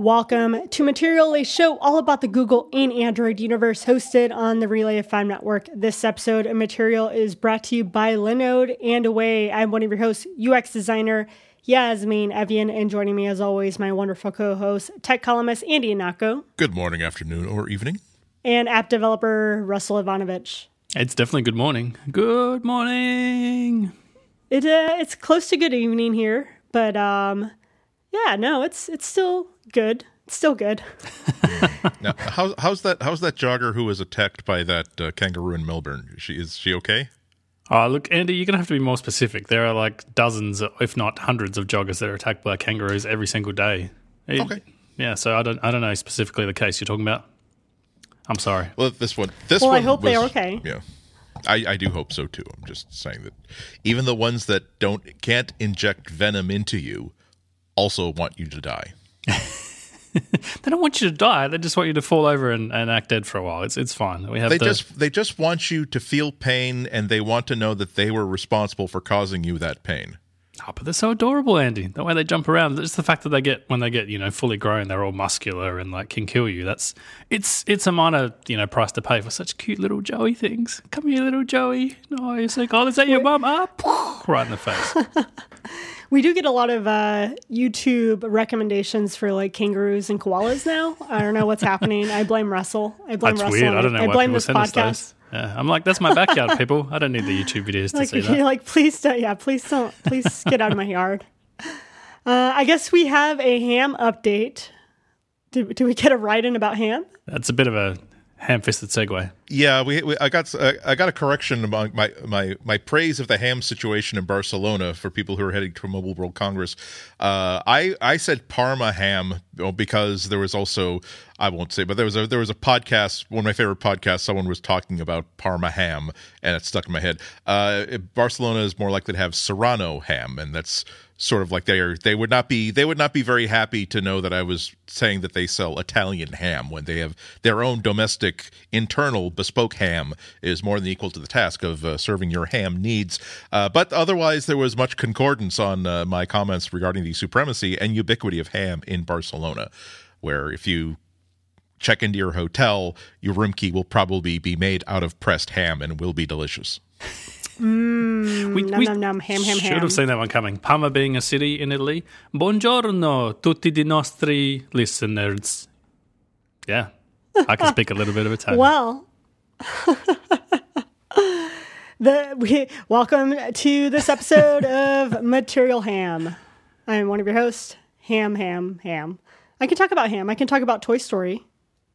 Welcome to Material, a show all about the Google and Android universe hosted on the Relay FM network. This episode of Material is brought to you by Linode and Away. I'm one of your hosts, UX designer Yasmin Evjen, and joining me as always, my wonderful co-host, tech columnist Andy Ihnatko. Good morning, afternoon, or evening. And app developer Russell Ivanovich. It's definitely good morning. Good morning. It uh, it's close to good evening here, but um, yeah, no, it's it's still good. It's still good. now, how's how's that how's that jogger who was attacked by that uh, kangaroo in Melbourne? She is she okay? Oh, look, Andy, you're going to have to be more specific. There are like dozens, if not hundreds, of joggers that are attacked by kangaroos every single day. Okay. Yeah, so I don't, I don't know specifically the case you're talking about. I'm sorry. Well, this one, this well, one. I hope was, they're okay. Yeah, I, I do hope so too. I'm just saying that even the ones that don't can't inject venom into you also want you to die. They don't want you to die. They just want you to fall over and, and act dead for a while. It's it's fine. We have they the, just they just want you to feel pain, and they want to know that they were responsible for causing you that pain. Oh, but they're so adorable, Andy. The way they jump around, just the fact that they get when they get you know fully grown, they're all muscular and like can kill you. That's it's it's a minor you know price to pay for such cute little Joey things. Come here, little Joey. No, you're so cold. Is that your mum? Ah, Up, right in the face. We do get a lot of uh, YouTube recommendations for like kangaroos and koalas now. I don't know what's happening. I blame Russell. I blame That's Russell. weird. I don't know. I blame this podcast. Yeah, I'm like, that's my backyard, people. I don't need the YouTube videos to Like, see that. you're like, please don't. Yeah, please don't. Please get out of my yard. Uh, I guess we have a ham update. Do, do we get a write in about ham? That's a bit of a ham-fisted segue. Yeah, we, we I got uh, I got a correction among my my my praise of the ham situation in Barcelona for people who are heading to Mobile World Congress. Uh, I I said Parma ham because there was also I won't say, but there was a there was a podcast, one of my favorite podcasts. Someone was talking about Parma ham, and it stuck in my head. Uh, Barcelona is more likely to have Serrano ham, and that's sort of like they are they would not be they would not be very happy to know that I was saying that they sell Italian ham when they have their own domestic internal bespoke ham is more than equal to the task of uh, serving your ham needs. Uh, but otherwise, there was much concordance on uh, my comments regarding the supremacy and ubiquity of ham in Barcelona, where if you check into your hotel, your room key will probably be made out of pressed ham and will be delicious. Mm, We, nom, we nom, nom, ham, ham, should ham. have seen that one coming. Parma being a city in Italy. Buongiorno, tutti di nostri listeners. Yeah, I can speak a little bit of Italian. Well, the we, welcome to this episode of Material Ham. I'm one of your hosts, Ham, Ham, Ham. I can talk about ham. I can talk about Toy Story.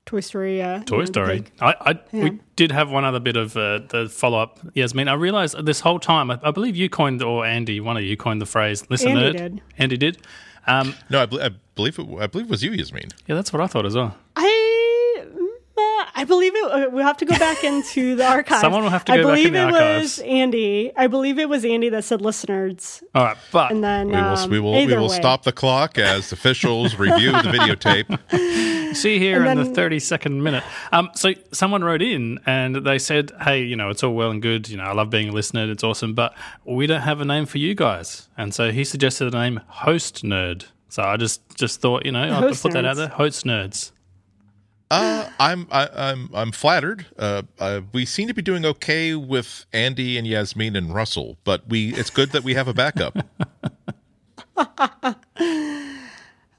Toy Story. Uh, Toy you know, Story. I, I Yeah. we did have one other bit of uh, the follow up. Yasmin, I realized this whole time. I, I believe you coined or Andy, one of you coined the phrase "listen Andy nerd." did. Andy did. Um, No, I, bel I believe it, I believe it was you, Yasmin. yeah, that's what I thought as well. I I believe it. uh, We'll have to go back into the archives. Someone will have to I go back believe in the it archives. was Andy. I believe it was Andy that said listeners, All right, but and then We will um, we will we will way. stop the clock as officials review the videotape. see here And in then- the 30 second minute. Um, so someone wrote in and they said, hey, you know, it's all well and good. You know, I love being a listener. It's awesome. But we don't have a name for you guys. And so he suggested the name Host Nerd. So I just, just thought, you know, I'll Host put that out there. Host Nerds. Uh, I'm I, I'm I'm flattered. Uh, uh, we seem to be doing okay with Andy and Yasmin and Russell, but we it's good that we have a backup.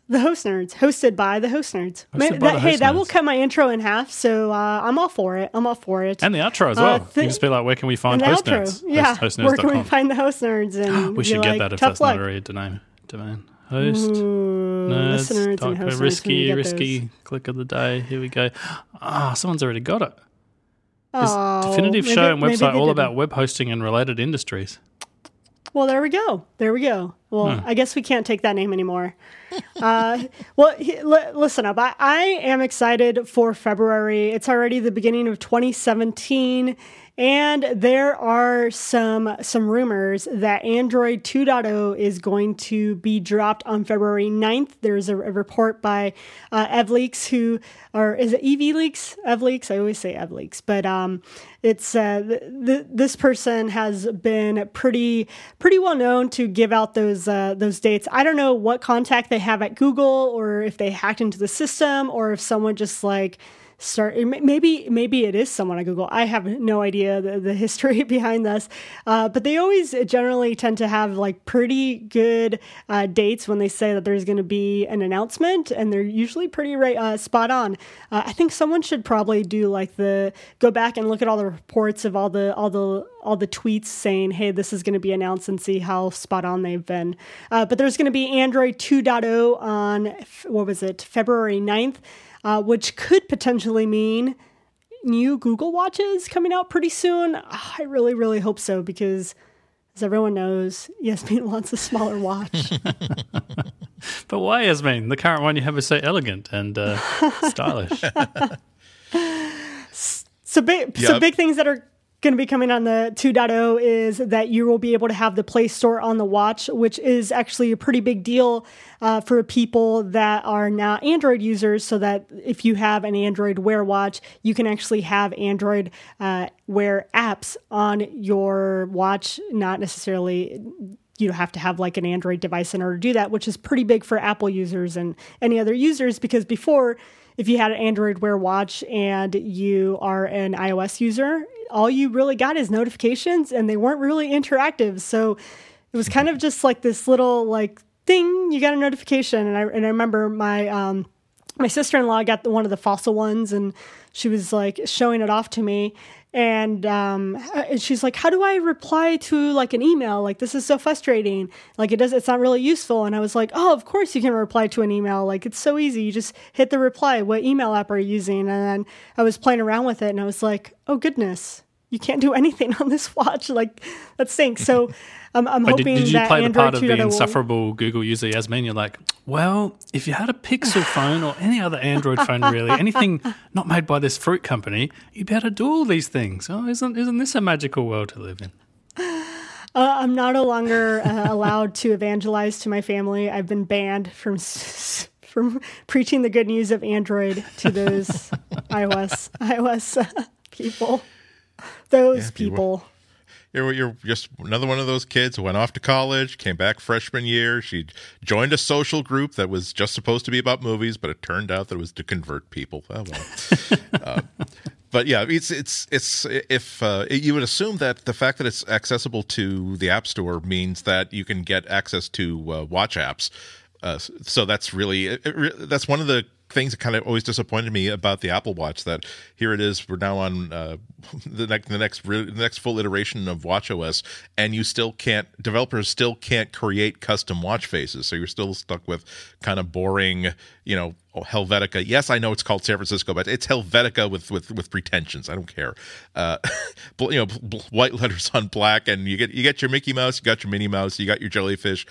The host nerds, hosted by the host nerds. Hosted Ma- by that- the hey, host that will cut my intro in half, so uh, I'm all for it. I'm all for it. And the outro as Uh, well. th- you just be like, where can we find the Host outro, Nerds? yeah. Host, Where can we find the host nerds? And we should get like, that if tough that's luck. not already a domain. domain. Host. Ooh, Nerds. listeners dot and nerds, when risky, risky. those. Click of the day. Here we go. Ah, someone's already got it. Oh, Definitive maybe- show and website all didn't. about web hosting and related industries. Well, there we go. There we go. Well, Hmm. I guess we can't take that name anymore. uh, well, he, li- listen up. I, I am excited for February. It's already the beginning of 2017, and there are some some rumors that Android 2.0 is going to be dropped on February 9th. There's a, a report by uh, EvLeaks, who or is it EV Leaks? EvLeaks. I always say EvLeaks, but um, it's uh, th- th- this person has been pretty pretty well known to give out those uh, those dates. I don't know what contact they have at Google, or if they hacked into the system, or if someone just like start maybe maybe it is someone at google. I have no idea the, the history behind this. Uh, but they always generally tend to have like pretty good uh, dates when they say that there's going to be an announcement and they're usually pretty right uh, spot on. Uh, i think someone should probably do like the go back and look at all the reports of all the all the all the tweets saying hey this is going to be announced and see how spot on they've been. Uh, but there's going to be android 2.0 on what was it? February 9th uh, which could potentially mean new Google Watches coming out pretty soon. Oh, I really, really hope so because, as everyone knows, Yasmin wants a smaller watch. but why, Yasmin? The current one you have is so elegant and uh, stylish. so big, yep. so big things that are going to be coming on the 2.0 is that you will be able to have the Play Store on the watch, which is actually a pretty big deal uh, for people that are not Android users. So that if you have an Android Wear watch, you can actually have Android uh, Wear apps on your watch, not necessarily you have to have like an Android device in order to do that, which is pretty big for Apple users and any other users because before if you had an Android Wear watch and you are an iOS user, all you really got is notifications and they weren't really interactive. So it was kind of just like this little like thing, you got a notification. And I, and I remember my, um, my sister-in-law got the, one of the fossil ones and she was like showing it off to me and um, she's like, "How do I reply to like an email? Like this is so frustrating. Like it does, it's not really useful." And I was like, "Oh, of course you can reply to an email. Like it's so easy. You just hit the reply. What email app are you using?" And then I was playing around with it, and I was like, "Oh goodness, you can't do anything on this watch. Like that stinks." So I'm, I'm hoping did, did you that play Android the part of the will... insufferable Google user Yasmin? You're like, well, if you had a Pixel phone or any other Android phone, really, anything not made by this fruit company, you'd be able to do all these things. Oh, isn't isn't this a magical world to live in? Uh, I'm not no longer uh, allowed to evangelize to my family. I've been banned from from preaching the good news of Android to those iOS iOS uh, people. Those yeah, people you're, you're just another one of those kids who went off to college, came back freshman year. She joined a social group that was just supposed to be about movies, but it turned out that it was to convert people. Oh, well. uh, but yeah, it's it's it's if uh, you would assume that the fact that it's accessible to the App Store means that you can get access to uh, watch apps. Uh, so that's really that's one of the things that kind of always disappointed me about the Apple Watch that here it is we're now on uh, the next the next the next full iteration of WatchOS and you still can't developers still can't create custom watch faces so you're still stuck with kind of boring you know Helvetica. Yes I know it's called San Francisco but it's Helvetica with with with pretensions I don't care. Uh, you know white letters on black and you get you get your Mickey Mouse you got your Minnie Mouse you got your jellyfish.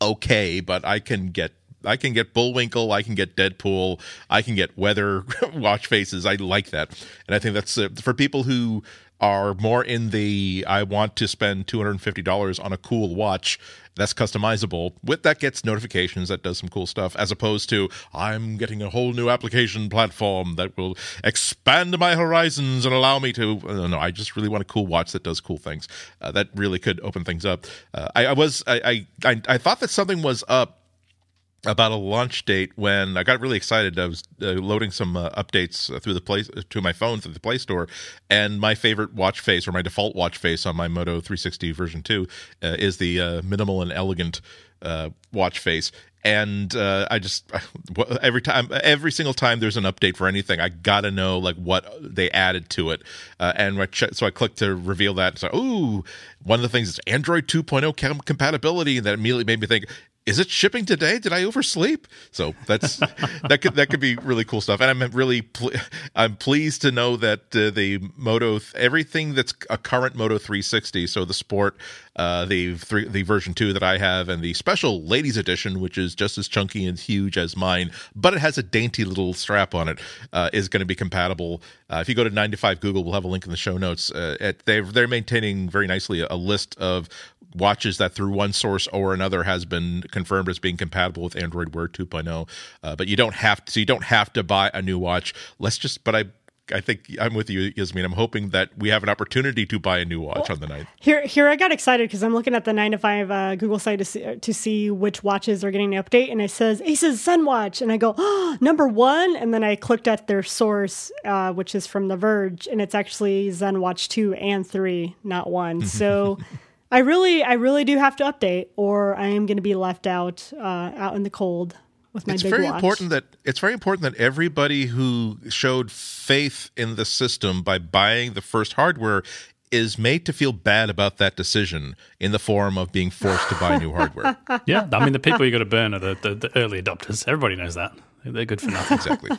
Okay but I can get I can get Bullwinkle, I can get Deadpool, I can get weather watch faces. I like that, and I think that's uh, for people who are more in the I want to spend two hundred and fifty dollars on a cool watch that's customizable. With that gets notifications that does some cool stuff, as opposed to I'm getting a whole new application platform that will expand my horizons and allow me to. Uh, no, I just really want a cool watch that does cool things. Uh, that really could open things up. Uh, I, I, was I, I I thought that something was up about a launch date when I got really excited. I was uh, loading some uh, updates through the play to my phone through the Play Store, and my favorite watch face or my default watch face on my Moto 360 version two uh, is the uh, minimal and elegant uh, watch face. And I just every time, every single time there's an update for anything, I gotta know like what they added to it. and I so I clicked to reveal that. So, ooh, one of the things is Android 2.0 compatibility, and that immediately made me think is it shipping today? Did I oversleep? So that's that could that could be really cool stuff. And I'm really I'm pleased to know that uh, the Moto everything that's a current Moto 360, so the Sport, uh, the three, the version two that I have, and the special Ladies Edition, which is just as chunky and huge as mine, but it has a dainty little strap on it, uh, is going to be compatible. Uh, if you go to 9to5Google, we'll have a link in the show notes. Uh, at, they're they're maintaining very nicely a list of watches that through one source or another has been confirmed as being compatible with Android Wear 2.0. Uh, but you don't have to, so you don't have to buy a new watch. Let's just, but I I think I'm with you, Yasmin. I'm hoping that we have an opportunity to buy a new watch on the night. Here, here, I got excited because I'm looking at the nine to five uh, Google site to see, to see which watches are getting an update, and it says Asus ZenWatch, and I go oh, number one, and then I clicked at their source, uh, which is from The Verge, and it's actually ZenWatch two and three, not one. So. I really, I really do have to update, or I am going to be left out, uh, out in the cold with my it's big very watch. important that it's very important that everybody who showed faith in the system by buying the first hardware is made to feel bad about that decision in the form of being forced to buy new hardware. Yeah, I mean the people you got to burn are the, the, the early adopters. Everybody knows that. They're good for nothing. exactly.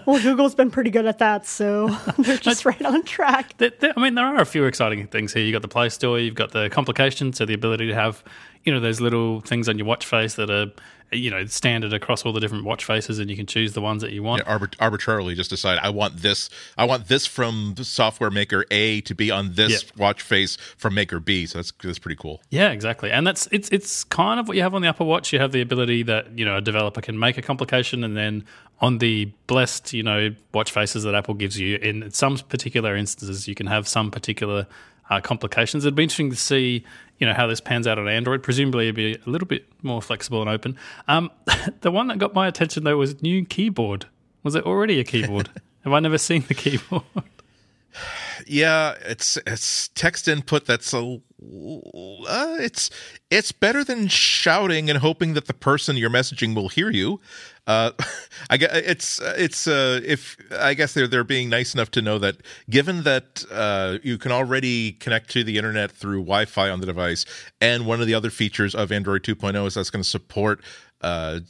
Well, Google's been pretty good at that, so they're just right on track. There- there- I mean, there are a few exciting things here. You've got the Play Store, you've got the complications, so the ability to have, you know, those little things on your watch face that are, you know, standard across all the different watch faces, and you can choose the ones that you want. Arbit- arbitrarily just decide I want this I want this from software maker A to be on this Yeah. watch face from maker B. So that's that's pretty cool. Yeah, exactly. And that's it's it's kind of what you have on the Apple Watch. You have the ability that you know a developer can make a complication, and then on the blessed you know watch faces that Apple gives you, in some particular instances, you can have some particular uh, complications. It'd be interesting to see you know how this pans out on Android. Presumably, it'd be a little bit more flexible and open. Um, the one that got my attention though was new keyboard. Was it already a keyboard? have I never seen the keyboard? Yeah, it's it's text input that's a uh, it's it's better than shouting and hoping that the person you're messaging will hear you. Uh, I guess it's it's uh, if I guess they're they're being nice enough to know that given that uh, you can already connect to the internet through Wi-Fi on the device, and one of the other features of Android 2.0 is that's going to support. Uh,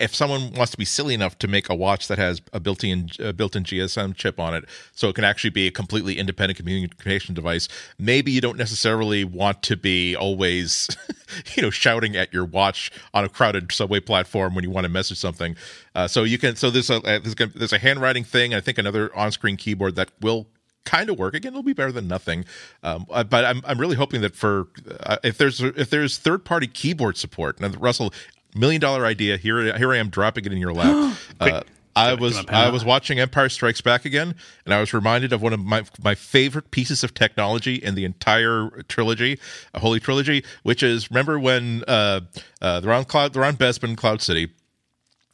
if someone wants to be silly enough to make a watch that has a built-in a built-in GSM chip on it, so it can actually be a completely independent communication device, maybe you don't necessarily want to be always, you know, shouting at your watch on a crowded subway platform when you want to message something. Uh, so you can. So there's a there's, gonna- there's a handwriting thing. I think another on-screen keyboard that will kind of work again it'll be better than nothing um, uh, but i'm i'm really hoping that for uh, if there's if there's third party keyboard support and russell million dollar idea. Here here i am dropping it in your lap. Uh, I was I was watching Empire Strikes Back again, and I was reminded of one of my my favorite pieces of technology in the entire trilogy, a holy trilogy, which is remember when uh, uh, they're on Cloud, they're on Bespin, Cloud City,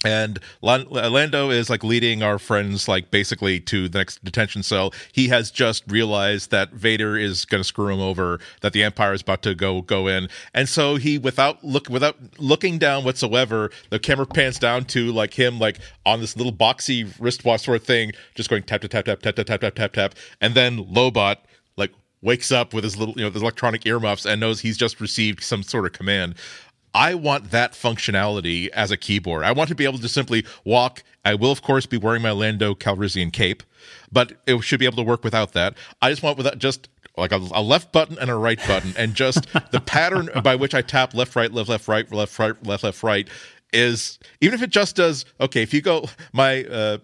and Lando is like leading our friends like basically to the next detention cell. He has just realized that Vader is going to screw him over, that the Empire is about to go go in, and so he without look without looking down whatsoever, the camera pans down to like him like on this little boxy wristwatch sort of thing, just going tap tap tap tap tap tap tap tap tap tap, and then Lobot like wakes up with his little you know his electronic earmuffs and knows he's just received some sort of command. I want that functionality as a keyboard. I want to be able to simply walk. I will, of course, be wearing my Lando Calrissian cape, but it should be able to work without that. I just want without just like a, a left button and a right button, and just the pattern by which I tap left, right, left, left, right, left, right, left, left, right is even if it just does okay if you go my uh,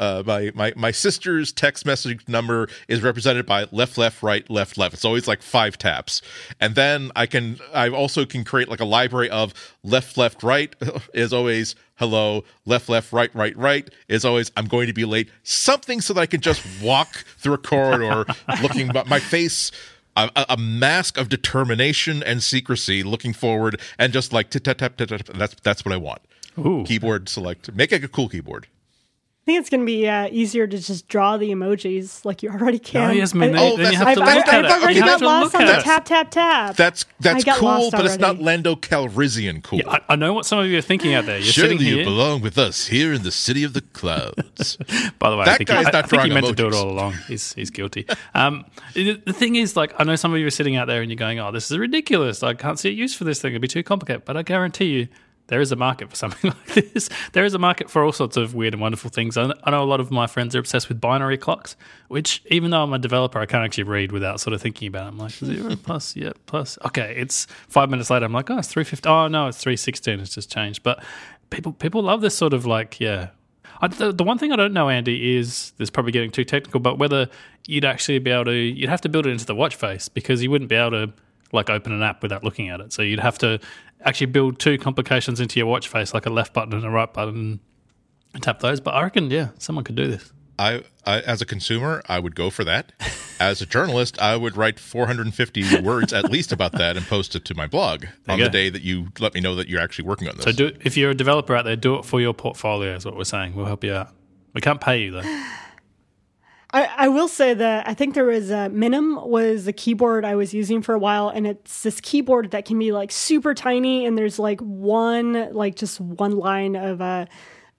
uh my my my sister's text message number is represented by left left right left left. It's always like five taps. And then i can i also can create like a library of left left right is always hello left left right right right is always i'm going to be late. Something so that i can just walk through a corridor looking but my face a, a- mask of determination and secrecy looking forward and just like tap tap tap. That's that's what i want. Ooh. keyboard select. Make it a cool keyboard think it's going to be uh, easier to just draw the emojis like you already can. Oh, yes, man. I- Then, Oh, then you that's- have to I've, look I've, at I've already You got lost on the tap, tap, tap. that's that's cool but it's not lando calrissian cool I, I know what some of you are thinking out there. You're surely sitting you here. belong with us here in the city of the clouds By the way, I That think, guy's he, I, not I think he drawing meant to do it all along. He's he's guilty. Um, the, the thing is, like, I know some of you are sitting out there and you're going, "Oh, this is ridiculous. I can't see a use for this thing. It'd be too complicated." But I guarantee you, there is a market for something like this. There is a market for all sorts of weird and wonderful things. I I know a lot of my friends are obsessed with binary clocks, which even though I'm a developer, I can't actually read without sort of thinking about. it. I'm like zero plus, yeah, plus. Okay, it's five minutes later. I'm like, oh, it's three fifty. Oh no, it's three sixteen. It's just changed. But people people love this sort of like yeah. I, the, the one thing I don't know, Andy, is this is probably getting too technical, but whether you'd actually be able to, you'd have to build it into the watch face because you wouldn't be able to like open an app without looking at it. So you'd have to actually build two complications into your watch face, like a left button and a right button, and tap those. But I reckon, yeah, someone could do this. I, I as a consumer, I would go for that. As a journalist, I would write 450 words at least about that and post it to my blog on the day that you let me know that you're actually working on this. So do if you're a developer out there, do it for your portfolio. Is what we're saying. We'll help you out. We can't pay you though. I, I will say that I think there was a Minuum was the keyboard I was using for a while, and it's this keyboard that can be like super tiny, and there's like one like just one line of uh,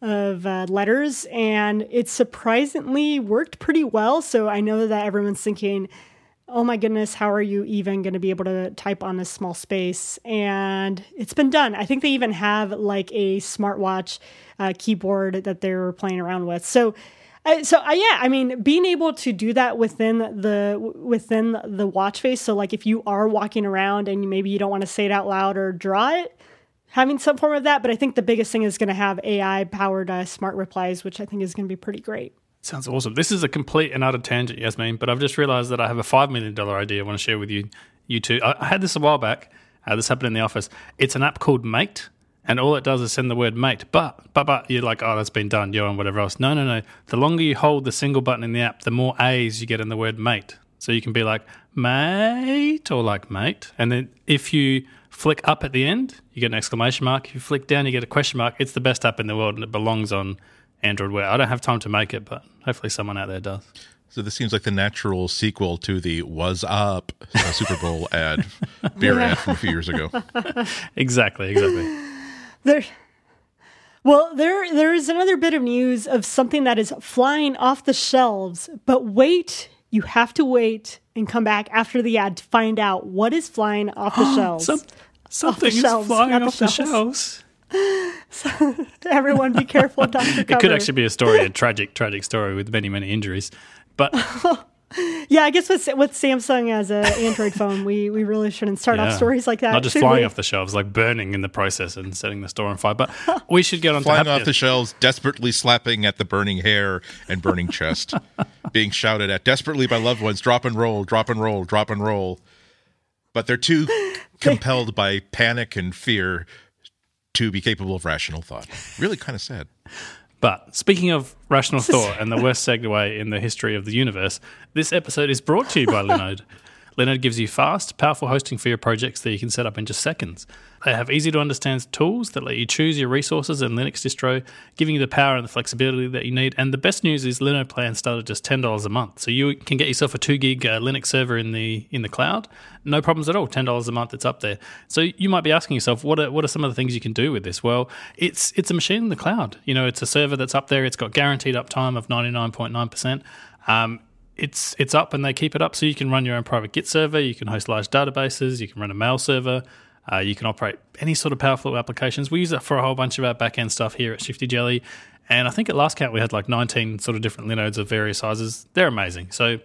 of uh, letters, and it surprisingly worked pretty well. So I know that everyone's thinking, "Oh my goodness, how are you even going to be able to type on this small space?" And it's been done. I think they even have like a smartwatch uh, keyboard that they're playing around with. So. Uh, so uh, yeah, I mean, being able to do that within the within the watch face. So like, if you are walking around and maybe you don't want to say it out loud or draw it, having some form of that. But I think the biggest thing is going to have AI powered uh, smart replies, which I think is going to be pretty great. Sounds awesome. This is a complete and utter tangent, Yasmin, but I've just realized that I have a $5 million idea I want to share with you, you two. I, I had this a while back. Uh, this happened in the office. It's an app called Mate, and all it does is send the word mate. But, but, but, you're like, oh, that's been done, yo, and whatever else. No, no, no. The longer you hold the single button in the app, the more A's you get in the word mate. So you can be like, mate, or like mate. And then if you flick up at the end, you get an exclamation mark. If you flick down, you get a question mark. It's the best app in the world, and it belongs on Android Wear. I don't have time to make it, but hopefully someone out there does. So this seems like the natural sequel to the "Was Up" Super Bowl ad, beer ad from a few years ago. Exactly, exactly. There. Well, there there is another bit of news of something that is flying off the shelves, but wait, you have to wait and come back after the ad to find out what is flying off the shelves. Some, something is shelves, flying not the off the shelves. shelves. Everyone, be careful, Doctor. It could actually be a story, a tragic, tragic story with many, many injuries. But Yeah, I guess with with Samsung as an Android phone, we we really shouldn't start off stories like that. Not just should flying we? off the shelves, like burning in the process and setting the store on fire. But we should get on to Flying happier- off the shelves, desperately slapping at the burning hair and burning chest, being shouted at desperately by loved ones. Drop and roll, drop and roll, drop and roll. But they're too compelled by panic and fear to be capable of rational thought. Really, kind of sad. But speaking of rational thought and the worst segue in the history of the universe, this episode is brought to you by Linode. Linode gives you fast, powerful hosting for your projects that you can set up in just seconds. They have easy to understand tools that let you choose your resources and Linux distro, giving you the power and the flexibility that you need. And the best news is Linode plans start at just ten dollars a month, so you can get yourself a two gig uh, Linux server in the in the cloud, no problems at all. Ten dollars a month, it's up there. So you might be asking yourself, what are what are some of the things you can do with this? Well, it's it's a machine in the cloud. You know, it's a server that's up there. It's got guaranteed uptime of ninety nine point nine percent. Um, it's it's up and they keep it up so you can run your own private Git server, you can host large databases, you can run a mail server, uh, you can operate any sort of powerful applications. We use it for a whole bunch of our backend stuff here at Shifty Jelly, and I think at last count we had like 19 sort of different Linodes of various sizes. They're amazing. So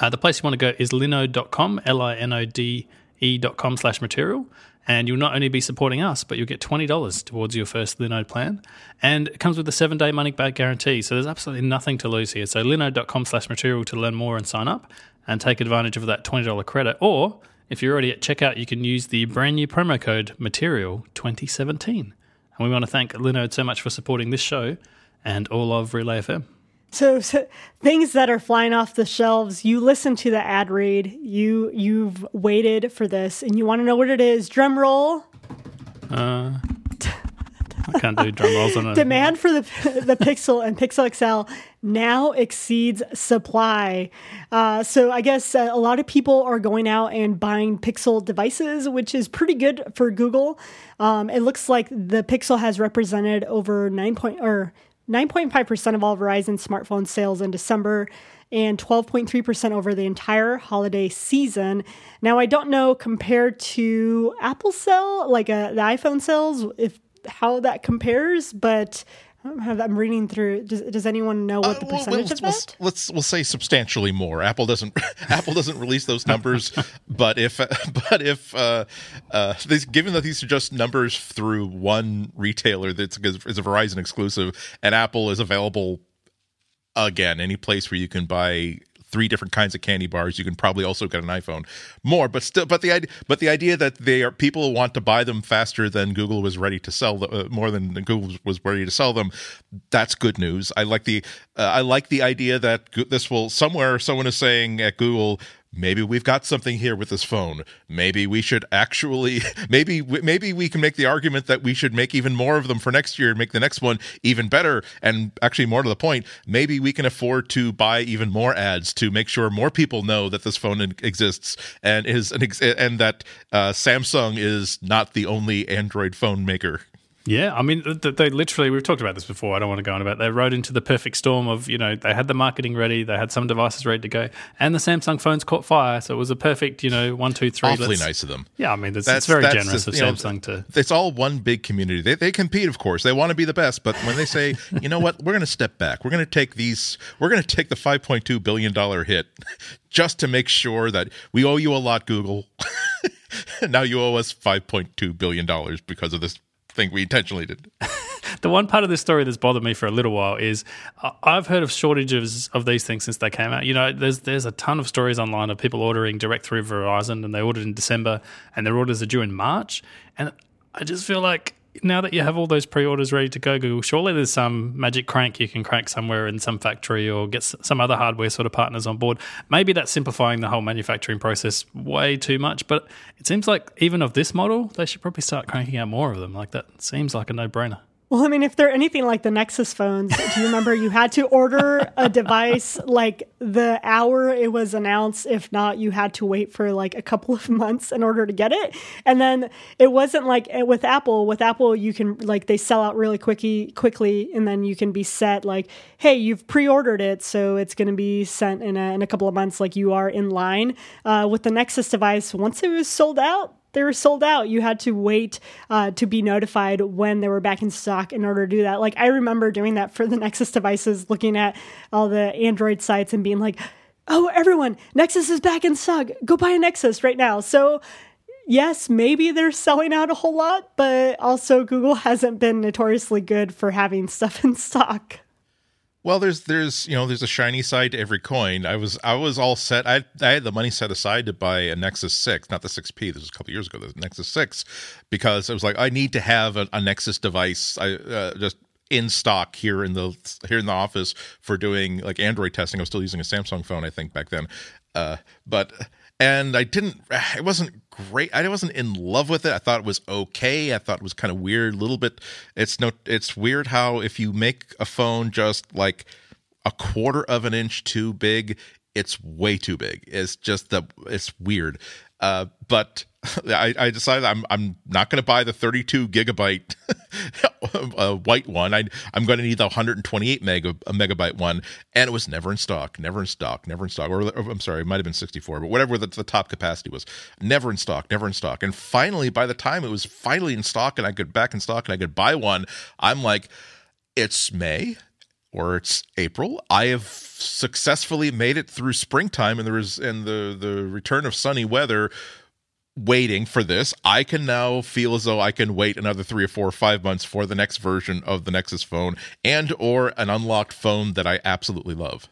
uh, the place you want to go is linode.com, L I N O D E.com slash material. And you'll not only be supporting us, but you'll get $20 towards your first Linode plan. And it comes with a seven day money back guarantee. So there's absolutely nothing to lose here. So linode.com slash material to learn more and sign up and take advantage of that $20 credit. Or if you're already at checkout, you can use the brand new promo code material 2017. And we want to thank Linode so much for supporting this show and all of Relay FM. So, so things that are flying off the shelves. You listen to the ad read. You you've waited for this, and you want to know what it is. Drum roll. Uh, I can't do drum rolls on it. Demand for the the Pixel and Pixel XL now exceeds supply. Uh, so I guess uh, a lot of people are going out and buying Pixel devices, which is pretty good for Google. Um, it looks like the Pixel has represented over nine point or 9.5% of all Verizon smartphone sales in December and 12.3% over the entire holiday season. Now, I don't know compared to Apple sell, like uh, the iPhone sales, if how that compares, but I'm reading through. Does, does anyone know what the Uh, well, percentage let's, of let's, that? let's we'll say substantially more. Apple doesn't Apple doesn't release those numbers, but if but if uh, uh, given that these are just numbers through one retailer that's is a Verizon exclusive, and Apple is available again any place where you can buy three different kinds of candy bars, you can probably also get an iPhone. More, but still, but the idea, but the idea that they are people want to buy them faster than Google was ready to sell them, uh, more than Google was ready to sell them. That's good news. I like the uh, I like the idea that this will somewhere someone is saying at Google maybe we've got something here with this phone. Maybe we should actually maybe maybe we can make the argument that we should make even more of them for next year and make the next one even better and actually more to the point maybe we can afford to buy even more ads to make sure more people know that this phone exists and is an ex- and that uh, Samsung is not the only Android phone maker yeah, I mean, they literally, we've talked about this before. I don't want to go on about. It. They rode into the perfect storm of, you know, they had the marketing ready, they had some devices ready to go, and the Samsung phones caught fire. So it was a perfect, you know, one, two, three. Awfully nice of them. Yeah, I mean, it's, it's very generous of Samsung know, to. It's all one big community. They, they compete, of course. They want to be the best, but when they say, you know what, we're going to step back, we're going to take these, we're going to take the $5.2 billion hit just to make sure that we owe you a lot, Google. now you owe us $5.2 billion because of this thing we intentionally did. the one part of this story that's bothered me for a little while is I've heard of shortages of these things since they came out. You know, there's there's a ton of stories online of people ordering direct through Verizon and they ordered in December and their orders are due in March. And I just feel like now that you have all those pre-orders ready to go, Google, surely there's some magic crank you can crank somewhere in some factory or get some other hardware sort of partners on board. Maybe that's simplifying the whole manufacturing process way too much, but it seems like even of this model, they should probably start cranking out more of them. Like that seems like a no-brainer. Well, I mean, if they're anything like the Nexus phones, do you remember you had to order a device like the hour it was announced? If not, you had to wait for like a couple of months in order to get it. And then it wasn't like eh, with Apple. With Apple, you can like they sell out really quickly, quickly, and then you can be set like, hey, you've pre-ordered it, so it's going to be sent in a, in a couple of months, like you are in line. Uh, with the Nexus device, once it was sold out, they were sold out. You had to wait uh, to be notified when they were back in stock in order to do that. Like I remember doing that for the Nexus devices, looking at all the Android sites and being like, "Oh, everyone, Nexus is back in stock. Go buy a Nexus right now." So yes, maybe they're selling out a whole lot, but also Google hasn't been notoriously good for having stuff in stock. Well, there's there's you know there's a shiny side to every coin. I was I was all set. I I had the money set aside to buy a Nexus Six, not the Six P. This was a couple years ago. The Nexus Six, because I was like I need to have a, a Nexus device. I uh, just in stock here in the here in the office for doing like Android testing. I was still using a Samsung phone, I think, back then. Uh, but and I didn't. It wasn't great. I wasn't in love with it. I thought it was okay. I thought it was kind of weird. A little bit. It's no. It's weird how if you make a phone just like a quarter of an inch too big, it's way too big. It's just the. It's weird. Uh, but I, I, decided I'm I'm not going to buy the 32 gigabyte uh, white one. I, I'm going to need the 128 mega megabyte one, and it was never in stock, never in stock, never in stock. Or, or I'm sorry, it might have been 64, but whatever the, the, top capacity was, never in stock, never in stock. And finally, by the time it was finally in stock, and I could back in stock, and I could buy one, I'm like, it's May or it's April. I have successfully made it through springtime and there is and the the return of sunny weather waiting for this, I can now feel as though I can wait another three or four or five months for the next version of the Nexus phone and or an unlocked phone that I absolutely love.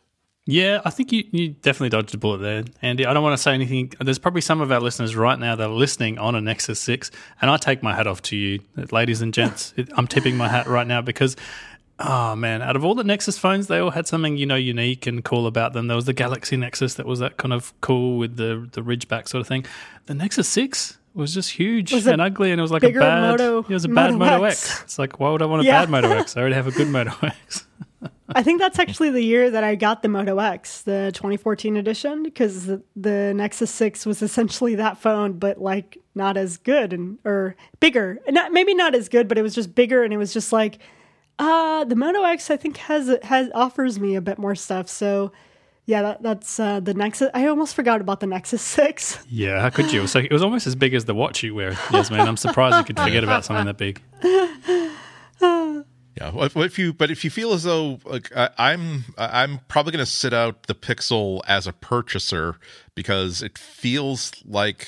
Yeah, I think you, you definitely dodged a bullet there, Andy. I don't want to say anything. There's probably some of our listeners right now that are listening on a Nexus 6, and I take my hat off to you, ladies and gents. I'm tipping my hat right now because Oh man, out of all the Nexus phones, they all had something you know unique and cool about them. There was the Galaxy Nexus that was that kind of cool with the the ridgeback sort of thing. The Nexus Six was just huge was and ugly, and it was like a bad. Moto, it was a bad Moto, Moto X. X. It's like why would I want a yeah. bad Moto X? I already have a good Moto X. I think that's actually the year that I got the Moto X, the 2014 edition, because the, the Nexus 6 was essentially that phone, but like not as good and or bigger. Not maybe not as good, but it was just bigger, and it was just like uh, the Moto X I think has has offers me a bit more stuff. So yeah, that, that's uh, the Nexus. I almost forgot about the Nexus Six. Yeah, how could you? It was, like, it was almost as big as the watch you wear, Yasmin. I'm surprised you could forget about something that big. Yeah, if you but if you feel as though like I, I'm I'm probably going to sit out the Pixel as a purchaser because it feels like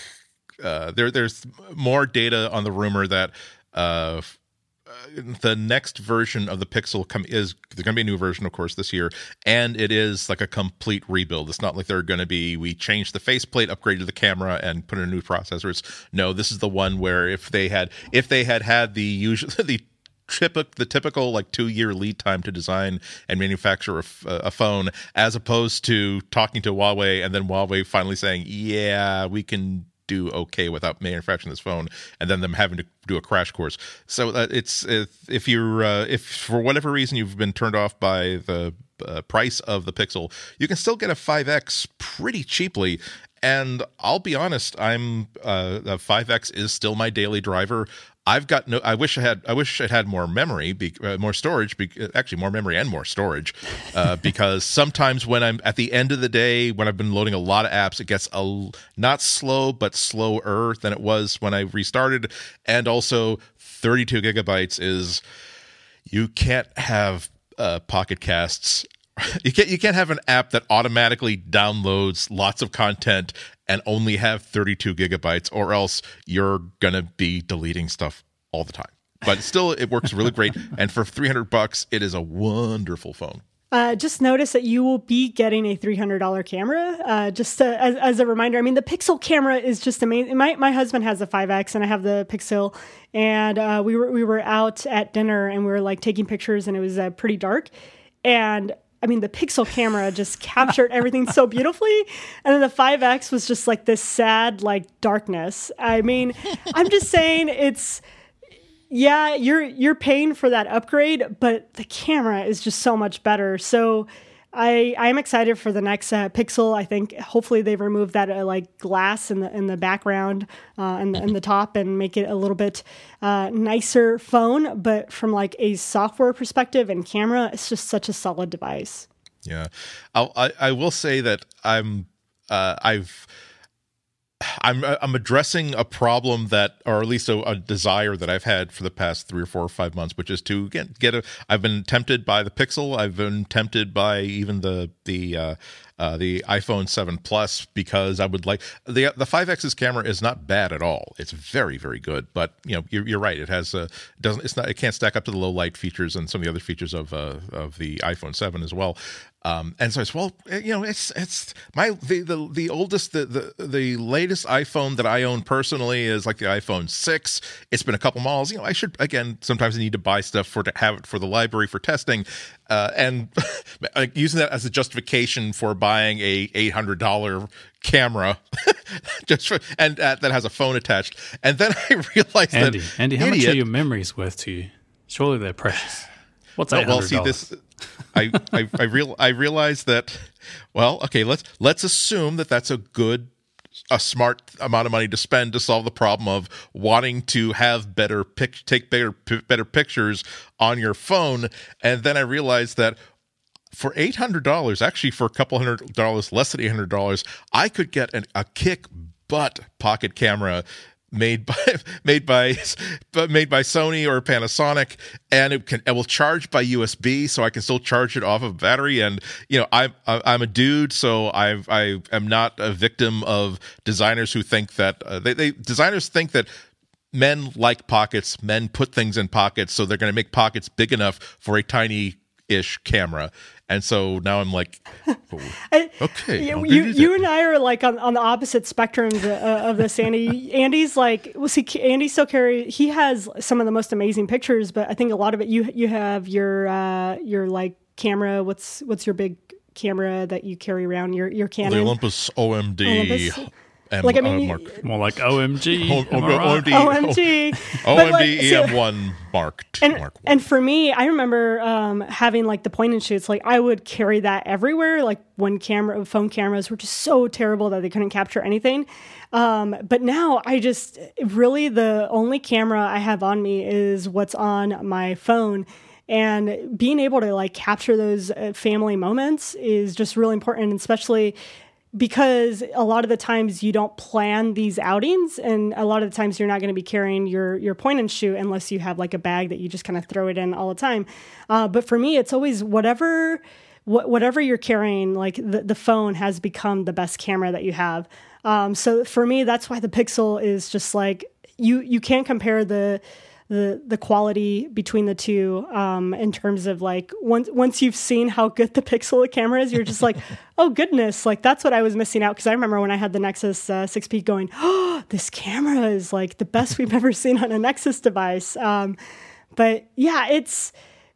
uh, there there's more data on the rumor that uh, the next version of the Pixel come is there's going to be a new version, of course, this year, and it is like a complete rebuild. It's not like they're going to be we changed the faceplate, upgraded the camera, and put in a new processor. It's no, this is the one where if they had if they had had the usual the typical the typical like two year lead time to design and manufacture a, a, phone as opposed to talking to Huawei and then Huawei finally saying yeah we can do okay without manufacturing this phone and then them having to do a crash course so uh, it's if, if you're uh, if for whatever reason you've been turned off by the uh, price of the pixel you can still get a 5x pretty cheaply and I'll be honest, I'm uh, 5X is still my daily driver. I've got no. I wish I had. I wish it had more memory, be, uh, more storage. Be, actually, more memory and more storage, uh, because sometimes when I'm at the end of the day, when I've been loading a lot of apps, it gets a not slow but slower than it was when I restarted. And also, 32 gigabytes is you can't have uh, Pocket Casts you can't you can't have an app that automatically downloads lots of content and only have 32 gigabytes or else you're gonna be deleting stuff all the time but still it works really great and for 300 bucks it is a wonderful phone uh, just notice that you will be getting a $300 camera. Uh, just to, as, as, a reminder, I mean, the Pixel camera is just amazing. My, my husband has a 5X and I have the Pixel. And uh, we, were, we were out at dinner and we were like taking pictures and it was uh, pretty dark. And I mean, the Pixel camera just captured everything so beautifully. And then the 5X was just like this sad, like darkness. I mean, I'm just saying it's yeah, you're you're paying for that upgrade, but the camera is just so much better. So I I am excited for the next uh, Pixel. I think hopefully they remove that uh, like glass in the in the background uh, and the, in the top and make it a little bit uh, nicer phone. But from like a software perspective and camera, it's just such a solid device. Yeah, I'll, I I will say that I'm uh, I've I'm I'm addressing a problem that, or at least a, a, desire that I've had for the past three or four or five months, which is to get get a. I've been tempted by the Pixel. I've been tempted by even the the uh, uh, the iPhone 7 Plus because I would like the the 5X's camera is not bad at all. It's very very good, but you know you're, you're right. It has a doesn't it's not it can't stack up to the low light features and some of the other features of uh, of the iPhone 7 as well. Um, and so it's well, eh, you know, it's it's my the the, the oldest the, the the latest iPhone that I own personally is like the iPhone six. It's been a couple miles. You know, I should again sometimes I need to buy stuff for to have it for the library for testing, uh, and using that as a justification for buying a eight hundred dollar camera, just for, and uh, that has a phone attached. And then I realized Andy, that Andy, how idiot, much are your memories worth to you? Surely they're precious. What's that? Well, see this. I I I, real, I realized that. Well, okay. Let's let's assume that that's a good a smart amount of money to spend to solve the problem of wanting to have better pic take better p- better pictures on your phone. And then i realized that for $800 actually for a couple hundred dollars less than $800 i could get an, a kick butt pocket camera made by made by but made by Sony or Panasonic, and it can it will charge by USB, so I can still charge it off of battery. And you know, I'm I'm a dude, so I I am not a victim of designers who think that uh, they, they designers think that men like pockets, men put things in pockets, so they're going to make pockets big enough for a tiny ish camera. And so now I'm like, oh, okay. you, you, you, and I are like on, on the opposite spectrums uh, of this, Andy. Andy's like, well, see, Andy still carry, he has some of the most amazing pictures, but I think a lot of it, you, you have your, uh, your like camera. What's, what's your big camera that you carry around your, your Canon? The Olympus OMD. Olympus? M- like I mean, uh, more like OMG, o- o- OMD, OMG, OMD like, EM1 Mark. And, Mark and for me, I remember um, having like the point and shoots. Like I would carry that everywhere. Like when camera phone cameras were just so terrible that they couldn't capture anything. Um, but now I just really the only camera I have on me is what's on my phone and being able to like capture those uh, family moments is just really important especially because a lot of the times you don't plan these outings and a lot of the times you're not going to be carrying your your point and shoot unless you have like a bag that you just kind of throw it in all the time. Uh, but for me it's always whatever wh- whatever you're carrying like the, the phone has become the best camera that you have. Um, so for me that's why the pixel is just like you you can't compare the the the quality between the two um, in terms of like once once you've seen how good the Pixel camera is, you're just like, oh goodness, like that's what I was missing out because I remember when I had the Nexus uh, 6P going, oh, this camera is like the best we've ever seen on a Nexus device. Um, but yeah, it's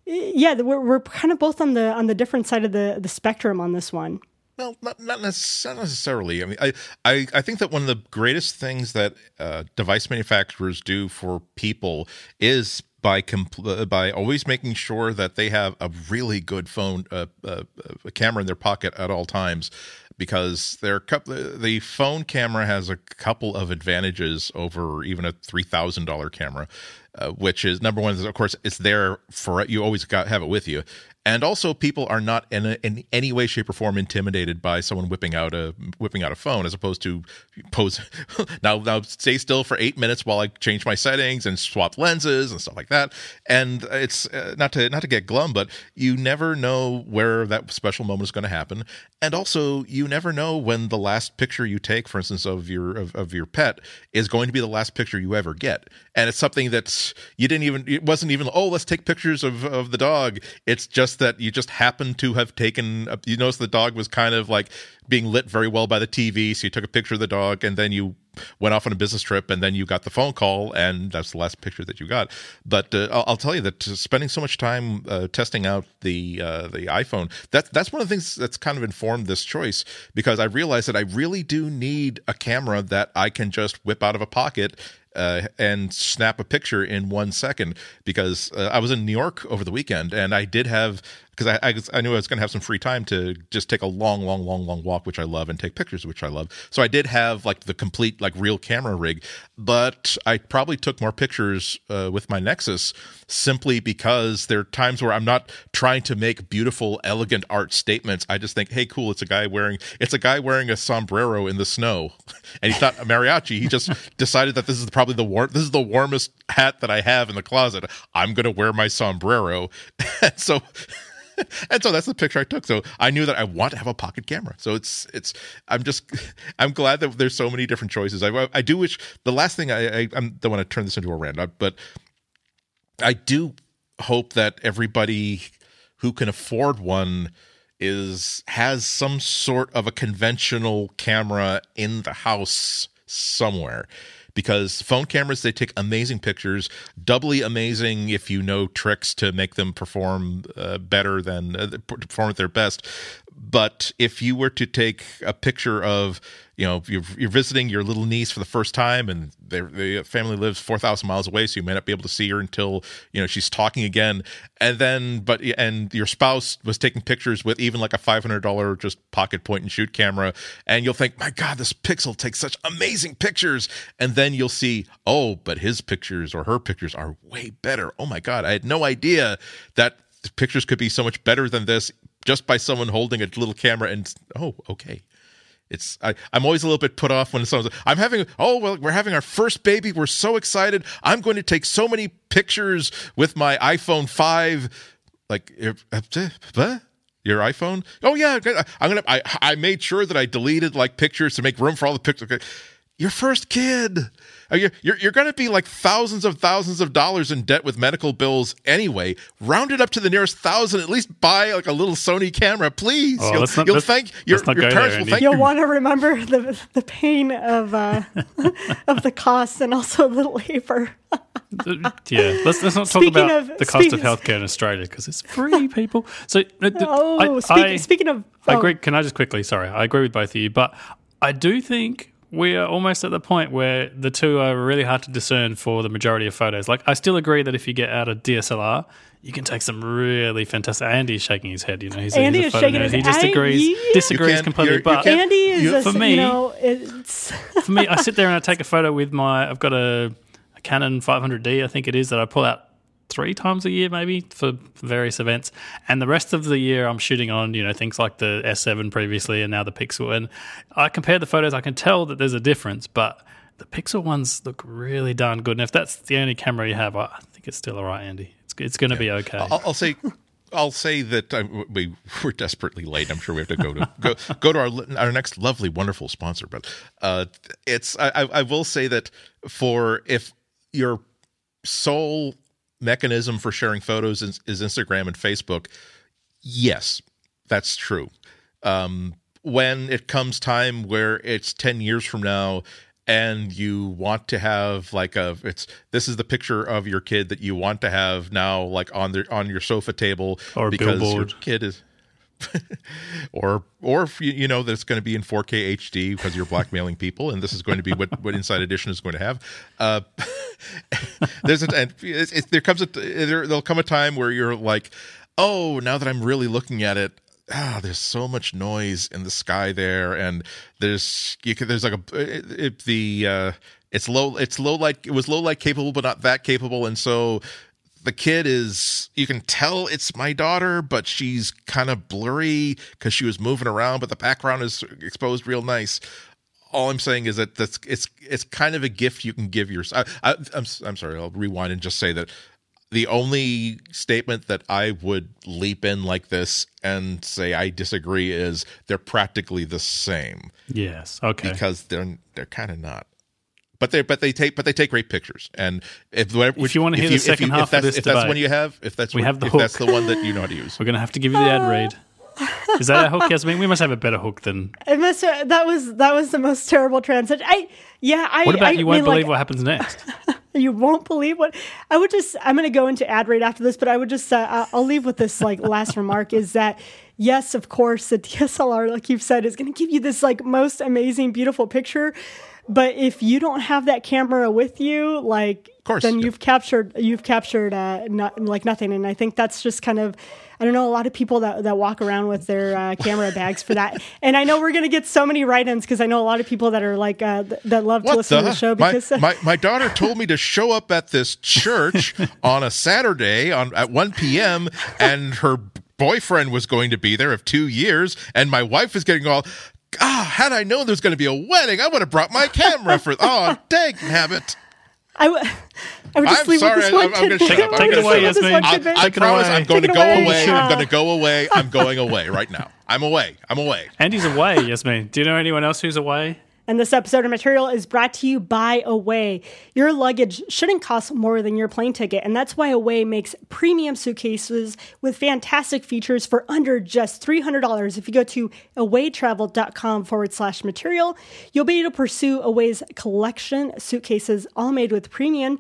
yeah, we're we're kind of both on the on the different side of the the spectrum on this one. Well, not not, necessarily. I mean, I, I I think that one of the greatest things that uh, device manufacturers do for people is by compl- uh, by always making sure that they have a really good phone, uh, uh, a camera in their pocket at all times, because their the phone camera has a couple of advantages over even a three thousand dollar camera, uh, which is number one is of course it's there for you always got have it with you, and also people are not in, a, in any way shape or form intimidated by someone whipping out a whipping out a phone as opposed to pose now now stay still for eight minutes while i change my settings and swap lenses and stuff like that. And it's uh, not to not to get glum but you never know where that special moment is going to happen. And also you never know when the last picture you take for instance of your of, of your pet is going to be the last picture you ever get. And it's something that you didn't even it wasn't even oh let's take pictures of of the dog. It's just that you just happened to have taken you noticed the dog was kind of like being lit very well by the TV so you took a picture of the dog and then you went off on a business trip and then you got the phone call and that's the last picture that you got. But uh, I'll, I'll, tell you that spending so much time uh, testing out the uh, the iPhone that that's one of the things that's kind of informed this choice because I realized that I really do need a camera that I can just whip out of a pocket uh, and snap a picture in one second because uh, I was in New York over the weekend and I did have because I, I, I knew I was going to have some free time to just take a long, long, long, long walk, which I love, and take pictures, which I love. So I did have like the complete like real camera rig, but I probably took more pictures uh, with my Nexus simply because there are times where I'm not trying to make beautiful, elegant art statements. I just think, hey, cool, it's a guy wearing it's a guy wearing a sombrero in the snow, and he's not a mariachi. He just decided that this is probably the warm this is the warmest hat that I have in the closet. I'm going to wear my sombrero, so. and so that's the picture I took. So I knew that I want to have a pocket camera. So it's it's I'm just I'm glad that there's so many different choices. I I do wish the last thing I I, I don't want to turn this into a rant, uh, but I do hope that everybody who can afford one is has some sort of a conventional camera in the house somewhere because phone cameras they take amazing pictures. Doubly amazing if you know tricks to make them perform uh, better than uh, perform at their best but if you were to take a picture of you know you're, you're visiting your little niece for the first time and the family lives 4000 miles away so you may not be able to see her until you know she's talking again. And then but and your spouse was taking pictures with even like a $500 just pocket point and shoot camera and you'll think my god this pixel takes such amazing pictures. And then you'll see oh but his pictures or her pictures are way better. Oh my god i had no idea that pictures could be so much better than this just by someone holding a little camera and oh okay. It's I, i'm always a little bit put off when someone's i'm having oh well we're having our first baby. We're so excited. I'm going to take so many pictures with my iphone 5 like eh, your iphone? Oh yeah. I'm gonna i, I made sure that i deleted like pictures to make room for all the pictures your first kid you're, you're, you're going to be like thousands of thousands of dollars in debt with medical bills anyway. Round it up to the nearest thousand. At least buy like a little Sony camera, please. Oh, you'll, not, you'll thank your, your parents there, will thank You'll you. want to remember the the pain of uh, of the cost and also the labor. yeah, let's, let's not talk Speaking about of- the cost of healthcare in Australia because it's free, people. So, uh, Oh, I, speak, I- speaking of, I oh, agree. Can I just quickly? Sorry, I agree with both of you, but I do think we are almost at the point where the two are really hard to discern for the majority of photos. Like, I still agree that if you get out a DSLR, you can take some really fantastic. Andy's shaking his head. You know, he's, Andy he's a photo shaking nerd. He just I- agrees, yeah. disagrees completely. you're- but Andy is you- a, for you me- know, it's for me, I sit there and I take a photo with my. I've got a, a Canon 500D, I think it is, that I pull out three times a year, maybe for various events. And the rest of the year, I'm shooting on, you know, things like the S7 previously and now the Pixel. And I compare the photos, I can tell that there's a difference, but the Pixel ones look really darn good. And if that's the only camera you have, I think it's still all right, Andy. It's, it's going to be okay. I'll, I'll say. I'll say that uh, we we're desperately late. I'm sure we have to go to go go to our our next lovely, wonderful sponsor. But uh, it's I, I will say that for if you're sole mechanism for sharing photos is, is Instagram and Facebook. Yes, that's true. Um, when it comes time where it's 10 years from now and you want to have like a it's this is the picture of your kid that you want to have now like on the on your sofa table Or because billboard. your kid is or or if you, you know that it's going to be in 4K HD because you're blackmailing people, and this is going to be what what Inside Edition is going to have. Uh, there's a and it's, it's, there comes a there, there'll come a time where you're like, oh, now that I'm really looking at it. Ah, there's so much noise in the sky there, and there's you can, there's like a it, it, the uh, it's low it's low light it was low light capable but not that capable, and so the kid is you can tell it's my daughter but she's kind of blurry because she was moving around but the background is exposed real nice all i'm saying is that that's it's it's kind of a gift you can give yourself I, I, I'm, I'm sorry i'll rewind and just say that the only statement that i would leap in like this and say i disagree is they're practically the same Yes. Okay. because they're they're kind of not. But they but they take but they take great pictures. And if which, you wanna hear the second if half of that's, this if that's debate, one you have, if that's we what- have the if that's the one that you know how to use. We're going to have to give you the ad read. Is that a hook, Yasmin? We must have a better hook than. It must. That was that was the most terrible transition. I yeah. I. What about I you won't mean, believe like, what happens next? You won't believe what I would just. I'm going to go into ad rate after this, but I would just. Uh, I'll- I'll leave with this like last remark is that yes, of course, the DSLR, like you've said, is going to give you this like most amazing, beautiful picture. But if you don't have that camera with you, like, course, then yeah. you've captured you've captured uh, not, like nothing. And I think that's just kind of. I don't know a lot of people that, that walk around with their uh, camera bags for that, and I know we're gonna get so many write-ins because I know a lot of people that are like uh, th- that love to listen the? to the show my, because my my daughter told me to show up at this church on a Saturday on at 1 p.m. and her boyfriend was going to be there of two years, and my wife is getting all. Ah, had I known there was going to be a wedding, I would have brought my camera for. Oh, dang habit! I would, I would just I'm leave sorry, with this I- one I'm gonna tidbit. shut up. Take it away, shut up. This Yasmin. I, I promise away. I'm going to Take it go away. away. I'm Uh, going to go away. I'm going away right now. I'm away. I'm away. Andy's away, Yasmin. Do you know anyone else who's away? And this episode of material is brought to you by Away. Your luggage shouldn't cost more than your plane ticket, and that's why Away makes premium suitcases with fantastic features for under just $300. If you go to awaytravel.com forward slash material, you'll be able to pursue Away's collection of suitcases, all made with premium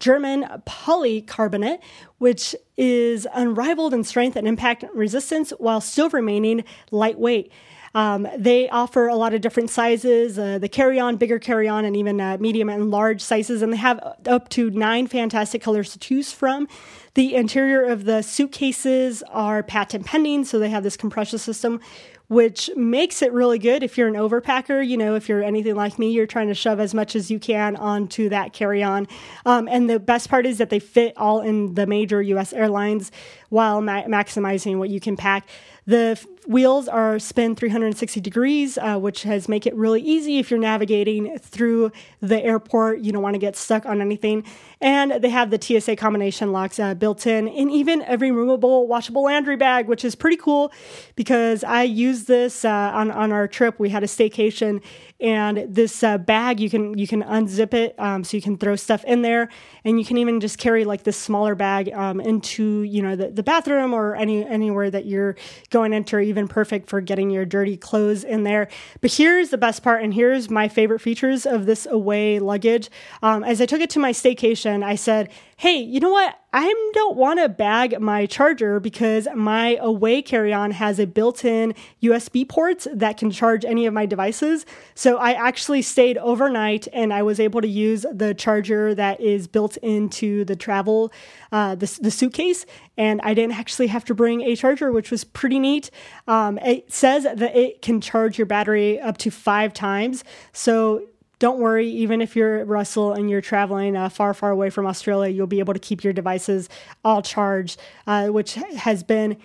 German polycarbonate, which is unrivaled in strength and impact resistance while still remaining lightweight. Um, they offer a lot of different sizes, uh, the carry on, bigger carry on, and even uh, medium and large sizes. And they have up to nine fantastic colors to choose from. The interior of the suitcases are patent pending, so they have this compression system, which makes it really good if you're an overpacker. You know, if you're anything like me, you're trying to shove as much as you can onto that carry on. Um, and the best part is that they fit all in the major US airlines while ma- maximizing what you can pack. The wheels are spin 360 degrees, uh, which has make it really easy if you're navigating through the airport. You don't want to get stuck on anything. And they have the TSA combination locks uh, built in, and even a removable washable laundry bag, which is pretty cool because I used this uh, on on our trip. We had a staycation, and this uh, bag you can you can unzip it um, so you can throw stuff in there, and you can even just carry like this smaller bag um, into you know the, the bathroom or any anywhere that you're going into, or even perfect for getting your dirty clothes in there. But here's the best part, and here's my favorite features of this away luggage. Um, as I took it to my staycation, I said, "Hey, you know what? I don't want to bag my charger because my away carry on has a built in USB port that can charge any of my devices. So I actually stayed overnight and I was able to use the charger that is built into the travel, uh, the, the suitcase. And I didn't actually have to bring a charger, which was pretty neat. Um, it says that it can charge your battery up to five times. So don't worry, even if you're Russell and you're traveling uh, far, far away from Australia, you'll be able to keep your devices all charged, uh, which has been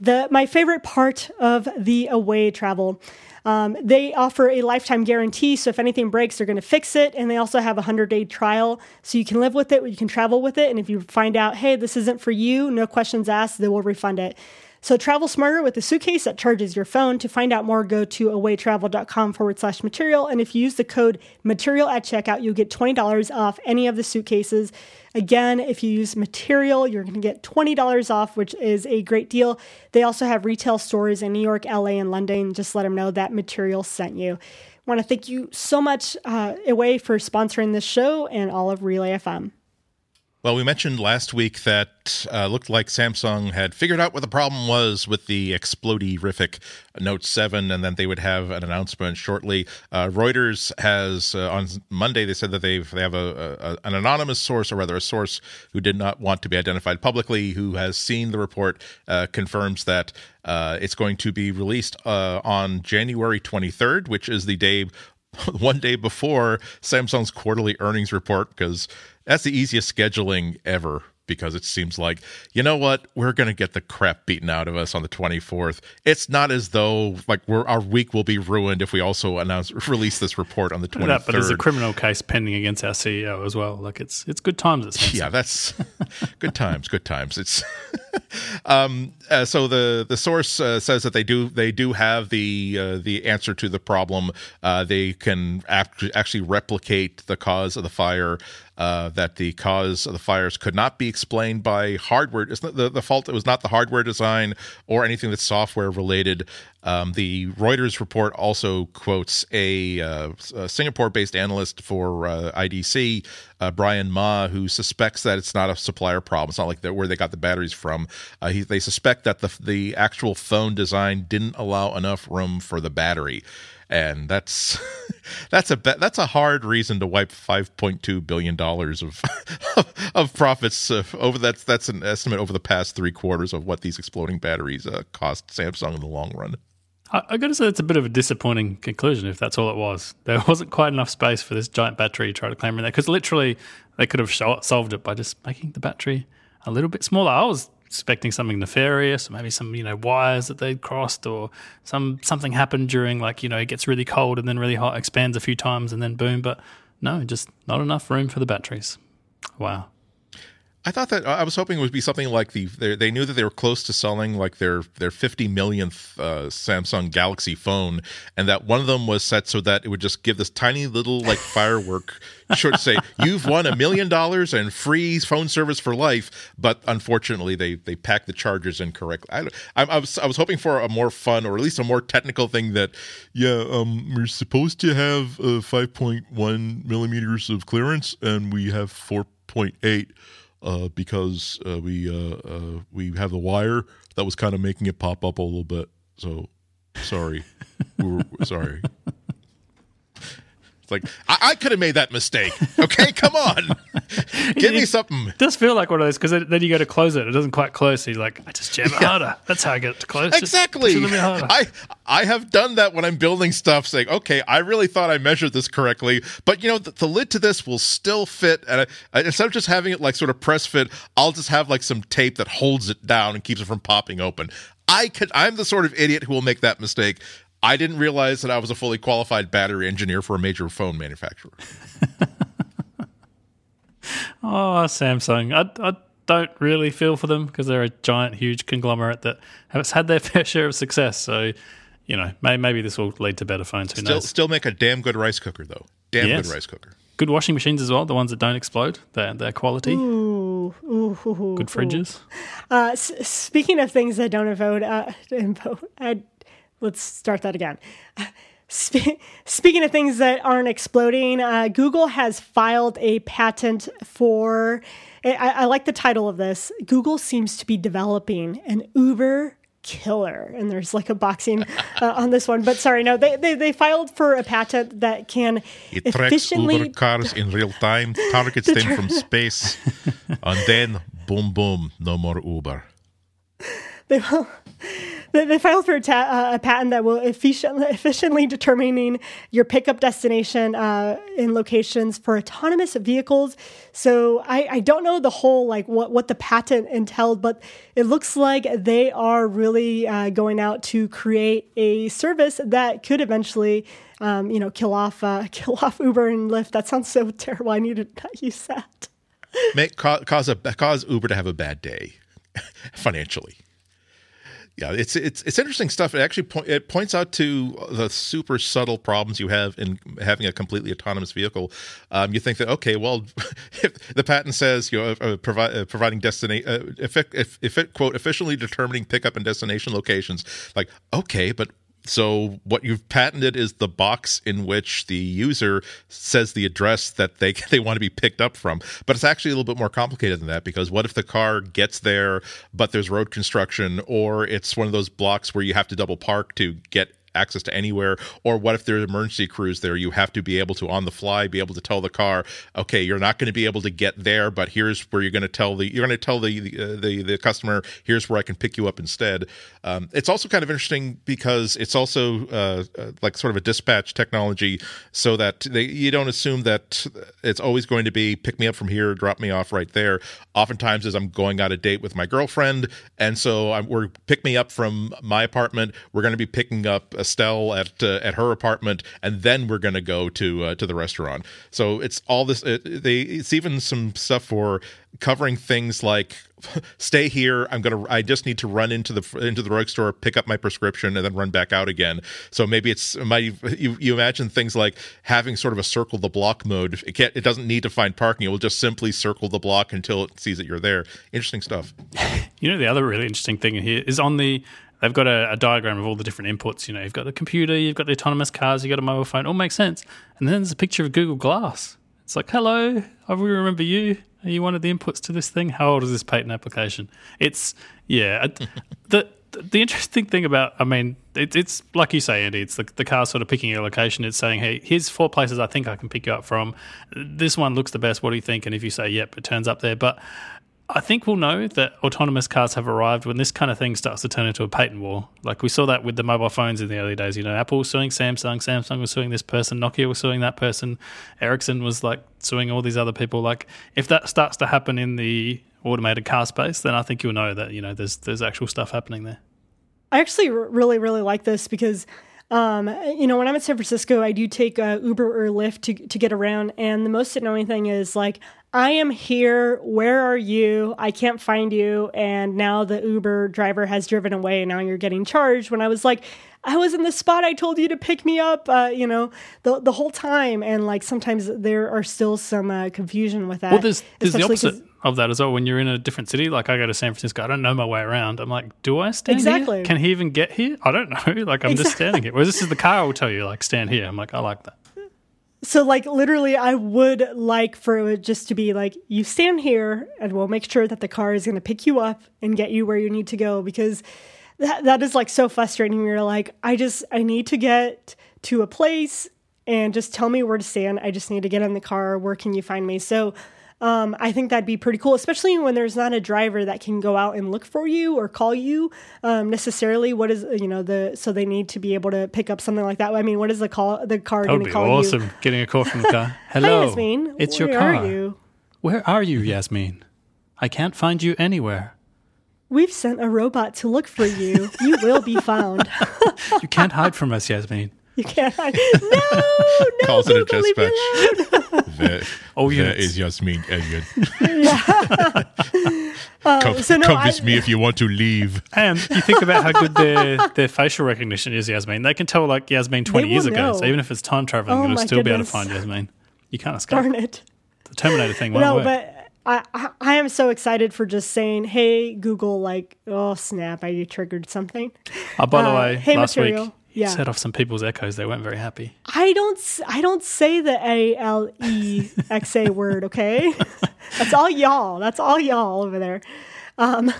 the my favorite part of the away travel. Um, they offer a lifetime guarantee, so if anything breaks, they're going to fix it. And they also have a 100 day trial, so you can live with it, you can travel with it. And if you find out, hey, this isn't for you, no questions asked, they will refund it. So travel smarter with a suitcase that charges your phone. To find out more, go to awaytravel.com forward slash material. And if you use the code material at checkout, you'll get $20 off any of the suitcases. Again, if you use material, you're going to get $20 off, which is a great deal. They also have retail stores in New York, LA, and London. Just let them know that material sent you. I want to thank you so much, uh, Away, for sponsoring this show and all of Relay FM. Well, we mentioned last week that uh, looked like Samsung had figured out what the problem was with the explodey-rific Note 7, and then they would have an announcement shortly. Uh, Reuters has uh, on Monday they said that they've they have a, a, an anonymous source, or rather a source who did not want to be identified publicly, who has seen the report, uh, confirms that uh, it's going to be released uh, on January 23rd, which is the day one day before Samsung's quarterly earnings report because that's the easiest scheduling ever because it seems like you know what? We're going to get the crap beaten out of us on the 24th it's not as though like we're, our week will be ruined if we also announce release this report on the 23rd that, but there's a criminal case pending against our ceo as well. Like it's it's good times Samsung. yeah that's good times good times. It's um uh, so the the source uh, says that they do they do have the uh, the answer to the problem. Uh, they can act- actually replicate the cause of the fire uh, that the cause of the fires could not be explained by hardware. It's not the, the fault. It was not the hardware design or anything that's software related. Um, the Reuters report also quotes a, uh, a Singapore-based analyst for uh, IDC, uh, Bryan Ma, who suspects that it's not a supplier problem. It's not like where they got the batteries from. Uh, he, they suspect that the the actual phone design didn't allow enough room for the battery and that's that's a that's a hard reason to wipe 5.2 billion dollars of of profits uh, over that's that's an estimate over the past three quarters of what these exploding batteries uh, cost Samsung in the long run. I, got to say that's a bit of a disappointing conclusion if that's all it was. There wasn't quite enough space for this giant battery to try to clamber in there because literally they could have solved it by just making the battery a little bit smaller. I was expecting something nefarious, or maybe some you know wires that they'd crossed, or some something happened during like you know it gets really cold and then really hot, expands a few times and then boom. But no, just not enough room for the batteries. Wow. I thought that I was hoping it would be something like the they knew that they were close to selling like their their 50 millionth uh, Samsung Galaxy phone, and that one of them was set so that it would just give this tiny little like firework short say you've won a million dollars and free phone service for life. But unfortunately, they they packed the chargers incorrectly. I, I, I was I was hoping for a more fun or at least a more technical thing that yeah um we're supposed to have uh, 5.1 millimeters of clearance and we have 4.8 uh, because uh, we uh, uh, we have the wire that was kind of making it pop up a little bit. So sorry, we were sorry. Like I, I could have made that mistake. Okay, come on, give me something. It does feel like one of those because then you go to close it, it doesn't quite close. So you're like, I just jam it harder. That's how I get it to close. Exactly. I I have done that when I'm building stuff, saying, okay, I really thought I measured this correctly, but you know, the, the lid to this will still fit. And I, I, instead of just having it like sort of press fit, I'll just have like some tape that holds it down and keeps it from popping open. I could. I'm the sort of idiot who will make that mistake. I didn't realize that I was a fully qualified battery engineer for a major phone manufacturer. oh, Samsung. I, I don't really feel for them because they're a giant, huge conglomerate that has had their fair share of success. So, you know, maybe, maybe this will lead to better phones. Who still, knows? Still make a damn good rice cooker, though. Damn yes. good rice cooker. Good washing machines as well, the ones that don't explode. They're, they're quality. Ooh, ooh, ooh, good fridges. Uh, s- speaking of things that don't vote, uh, I let's start that again. Spe- speaking of things that aren't exploding, uh, Google has filed a patent for. I, I, like the title of this. Google seems to be developing an Uber killer, and there's like a boxing uh, on this one. But sorry, no, they, they, they filed for a patent that can it efficiently tracks Uber cars in real time, targets them tra- from space, and then boom, boom, no more Uber. They will they filed for a, ta- uh, a, patent that will efficiently, efficiently determining your pickup destination uh, in locations for autonomous vehicles. So I, I, don't know the whole like what what the patent entailed, but it looks like they are really uh, going out to create a service that could eventually, um, you know, kill off uh, kill off Uber and Lyft. That sounds so terrible. I need to not use that. Make cause a cause Uber to have a bad day financially yeah, it's it's it's interesting stuff. It actually po- it points out to the super subtle problems you have in having a completely autonomous vehicle. Um, you think that okay, well, if the patent says you know uh, provi- uh, providing destination uh, if if if it quote efficiently determining pickup and destination locations, like okay, but so what you've patented is the box in which the user says the address that they they want to be picked up from. But it's actually a little bit more complicated than that because what if the car gets there but there's road construction or it's one of those blocks where you have to double park to get access to anywhere or what if there's emergency crews there? You have to be able to on the fly be able to tell the car okay you're not going to be able to get there but here's where you're going to tell the you're going to tell the the, uh, the, the customer here's where i can pick you up instead. Um, it's also kind of interesting because it's also uh, uh, like sort of a dispatch technology so that they, you don't assume that it's always going to be pick me up from here drop me off right there. Oftentimes as i'm going out a date with my girlfriend and so I'm, we're pick me up from my apartment. We're going to be picking up Estelle at uh, at her apartment, and then we're going to go to uh, to the restaurant. So it's all this. It, they it's even some stuff for covering things like stay here i'm gonna i just need to run into the into the drugstore pick up my prescription and then run back out again so maybe it's my you, you imagine things like having sort of a circle the block mode it can't it doesn't need to find parking it will just simply circle the block until it sees that you're there interesting stuff you know the other really interesting thing here is on the they've got a, a, diagram of all the different inputs. You know, you've got the computer, you've got the autonomous cars, you've got a mobile phone. All makes sense. And then there's a picture of Google Glass. It's like, hello, I really remember you. Are you one of the inputs to this thing? How old is this patent application? It's yeah. the the interesting thing about, I mean, it, it's like you say, Andy. It's the, the car sort of picking your location. It's saying, hey, here's four places I think I can pick you up from. This one looks the best. What do you think? And if you say, yep, it turns up there. But I think we'll know that autonomous cars have arrived when this kind of thing starts to turn into a patent war. Like we saw that with the mobile phones in the early days. You know, Apple was suing Samsung, Samsung was suing this person, Nokia was suing that person, Ericsson was like suing all these other people. Like if that starts to happen in the automated car space, then I think you'll know that you know there's there's actual stuff happening there. I actually really really like this because. Um, you know, when I'm in San Francisco, I do take uh, Uber or Lyft to to get around, and the most annoying thing is like I am here. Where are you? I can't find you. And now the Uber driver has driven away. And now you're getting charged. When I was like, I was in the spot I told you to pick me up, uh, you know, the the whole time. And like sometimes there are still some uh, confusion with that. Well, there's, there's the opposite of that as well. When you're in a different city, like I go to San Francisco, I don't know my way around. I'm like, do I stand exactly. here? Can he even get here? I don't know. Like I'm exactly. just standing here. Whereas this is the car will tell you, like, stand here. I'm like, I like that. So, like, literally, I would like for it just to be like, you stand here and we'll make sure that the car is going to pick you up and get you where you need to go because that, that is like so frustrating. You're like, I just, I need to get to a place and just tell me where to stand. I just need to get in the car. Where can you find me? So, um, I think that'd be pretty cool, especially when there's not a driver that can go out and look for you or call you um, necessarily. What is you know the so they need to be able to pick up something like that. I mean, what is the call the car going to call awesome. you? Getting a call from the car. Hello, Hi, Yasmin. It's Where your car. Are you? Where are you, Yasmin? I can't find you anywhere. We've sent a robot to look for you. You will be found. you can't hide from us, Yasmin. You can't hide. No, no. Calls it a dispatch. that, oh, yeah. That is Yasmin Elliott. yeah. uh, come so no, come I, with me if you want to leave. And if you think about how good their, their facial recognition is, Yasmin. They can tell like Yasmin 20 years know. ago. So even if it's time traveling, oh, it'll still goodness. be able to find Yasmin. You can't escape. Darn it. The Terminator thing won't no, work. but I, I am so excited for just saying, hey, Google, like, oh, snap, I triggered something. Oh, by the uh, way, hey, last material. week yeah. set off some people's echoes. They weren't very happy. I don't. I don't say the A L E X A word. Okay, that's all y'all. That's all y'all over there. Um,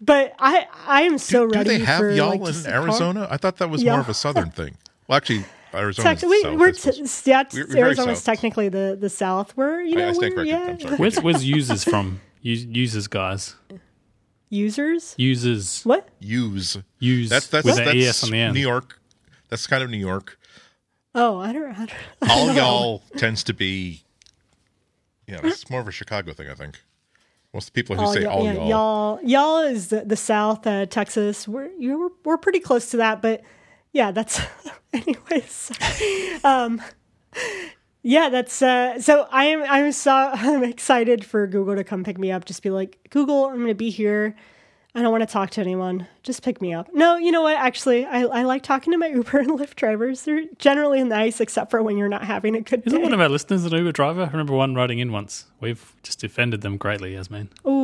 but I I am so do, ready. Do they have for, y'all like, in Arizona? I thought that was yeah. more of a southern thing. Well, actually, Arizona. Tec- we, we're, t- yeah, we're, Arizona's technically the the South. We're you know I, I we're, yeah. Where's where's users from? users guys. Users. Uses. What? Use. Use. That's that's with that's ES on the end. New York. That's kind of New York. Oh, I don't. I don't all y'all tends to be. Yeah, it's more of a Chicago thing, I think. Most of the people who all say all yeah, y'all. Y'all, y'all is the, the South, uh, Texas. We're you we're, we're pretty close to that, but yeah, that's anyways. um, yeah, that's uh, so. I am I'm so I'm excited for Google to come pick me up. Just be like, Google, I'm going to be here. I don't want to talk to anyone. Just pick me up. No, you know what? Actually, I, I like talking to my Uber and Lyft drivers. They're generally nice, except for when you're not having a good Isn't day. one of our listeners an Uber driver? I remember one writing in once. We've just offended them greatly, Yasmin. Ooh.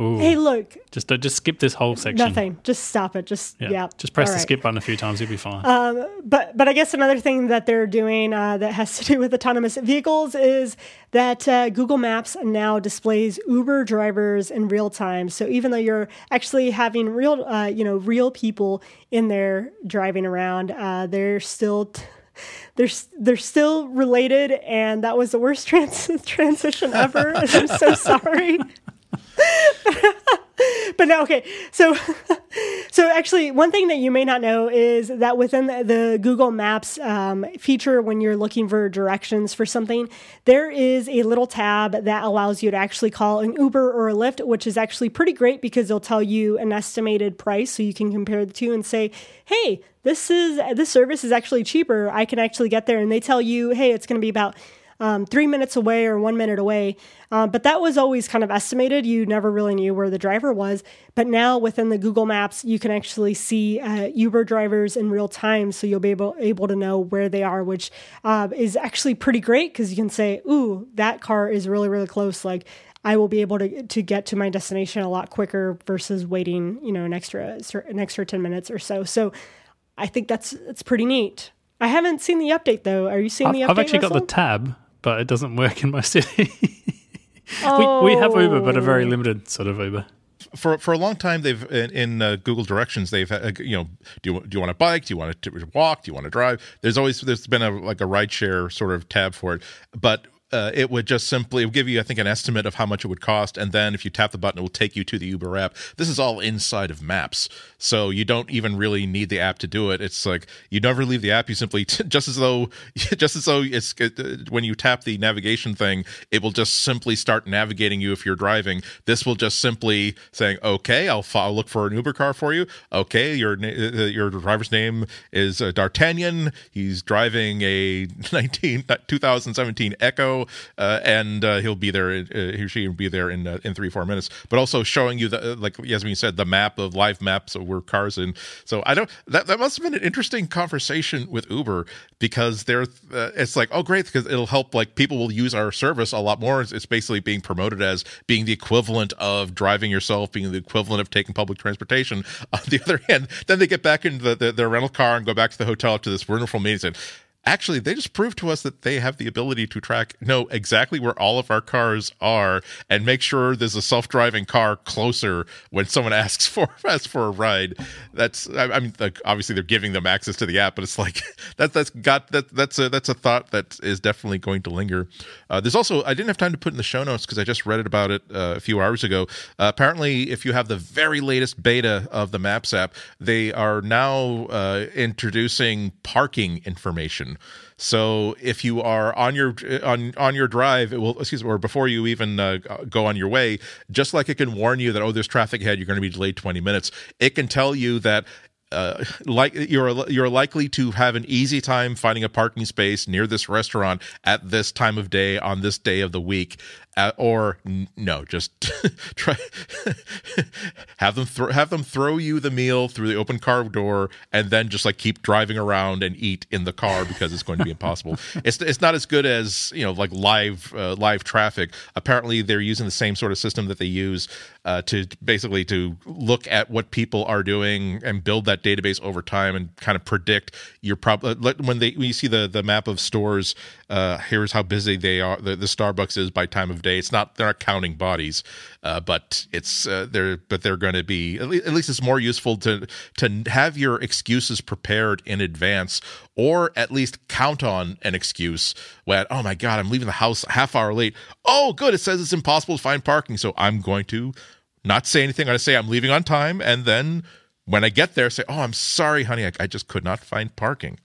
Ooh. Hey, look. Just uh, just skip this whole section. Nothing. Just stop it. Just yeah. Just press All the right. skip button a few times. You'll be fine. Um, But but I guess another thing that they're doing uh, that has to do with autonomous vehicles is that uh, Google Maps now displays Uber drivers in real time. So even though you're actually having real uh, you know real people in there driving around, uh, they're still. T- they're, they're still related, and that was the worst trans- transition ever. I'm so sorry. but no, okay. So, so actually, one thing that you may not know is that within the, the Google Maps um, feature, when you're looking for directions for something, there is a little tab that allows you to actually call an Uber or a Lyft, which is actually pretty great because they'll tell you an estimated price, so you can compare the two and say, "Hey, this is this service is actually cheaper. I can actually get there." And they tell you, "Hey, it's going to be about." Um, three minutes away or one minute away. Uh, but that was always kind of estimated. You never really knew where the driver was. But now within the Google Maps, you can actually see uh, Uber drivers in real time. So you'll be able, able to know where they are, which uh, is actually pretty great because you can say, ooh, that car is really, really close. Like, I will be able to to get to my destination a lot quicker versus waiting, you know, an extra an extra ten minutes or so. So, I think that's it's pretty neat. I haven't seen the update though. Are you seeing I've, the update? I've actually got the tab, but it doesn't work in my city. we, we have Uber, but a very Oh. limited sort of Uber. for for a long time they've in, in uh, Google Directions they've uh, you know do you do you want to bike do you want to walk do you want to drive there's always there's been a like a rideshare sort of tab for it but uh, it would just simply give you I think an estimate of how much it would cost and then if you tap the button it will take you to the Uber app. This is all inside of Maps so you don't even really need the app to do it. It's like you never leave the app you simply just as though just as though it's it, when you tap the navigation thing it will just simply start navigating you if you're driving. This will just simply saying okay I'll, I'll look for an Uber car for you. Okay your na- uh, your driver's name is uh, D'Artagnan. He's driving a 19 2017 Echo uh, and uh, he'll be there uh, he or she will be there in uh, in 3 4 minutes. But also showing you the uh, like Yasmin said the map of live maps of where cars in so I don't that that must have been an interesting conversation with Uber because they're uh, it's like oh great because it'll help like people will use our service a lot more. It's, it's basically being promoted as being the equivalent of driving yourself being the equivalent of taking public transportation. On the other hand then they get back into the, the, their rental car and go back to the hotel after this wonderful meeting and actually they just proved to us that they have the ability to track know exactly where all of our cars are and make sure there's a self-driving car closer when someone asks for asks for a ride. That's i, I mean obviously they're giving them access to the app but it's like that that's got that that's a that's a thought that is definitely going to linger. Uh, there's also i didn't have time to put in the show notes because i just read it about it uh, a few hours ago. Uh, apparently if you have the very latest beta of the maps app they are now uh, introducing parking information so if you are on your on on your drive, it will excuse me, or before you even uh, go on your way, just like it can warn you that oh, there's traffic ahead, you're going to be delayed 20 minutes. It can tell you that uh, like you're you're likely to have an easy time finding a parking space near this restaurant at this time of day on this day of the week, uh, or n- no, just try have them thro- have them throw you the meal through the open car door, and then just like keep driving around and eat in the car because it's going to be impossible. it's it's not as good as you know like live uh, live traffic. Apparently, they're using the same sort of system that they use uh, to basically to look at what people are doing and build that database over time and kind of predict your problem when they when you see the the map of stores uh here's how busy they are the, the starbucks is by time of day. It's not they're not counting bodies uh but it's uh, they're but they're going to be at least, at least it's more useful to to have your excuses prepared in advance or at least count on an excuse when oh my god i'm leaving the house half hour late. Oh good it says it's impossible to find parking so i'm going to not say anything. I'm say I'm leaving on time, and then when I get there, say, "Oh, I'm sorry, honey, I, I just could not find parking."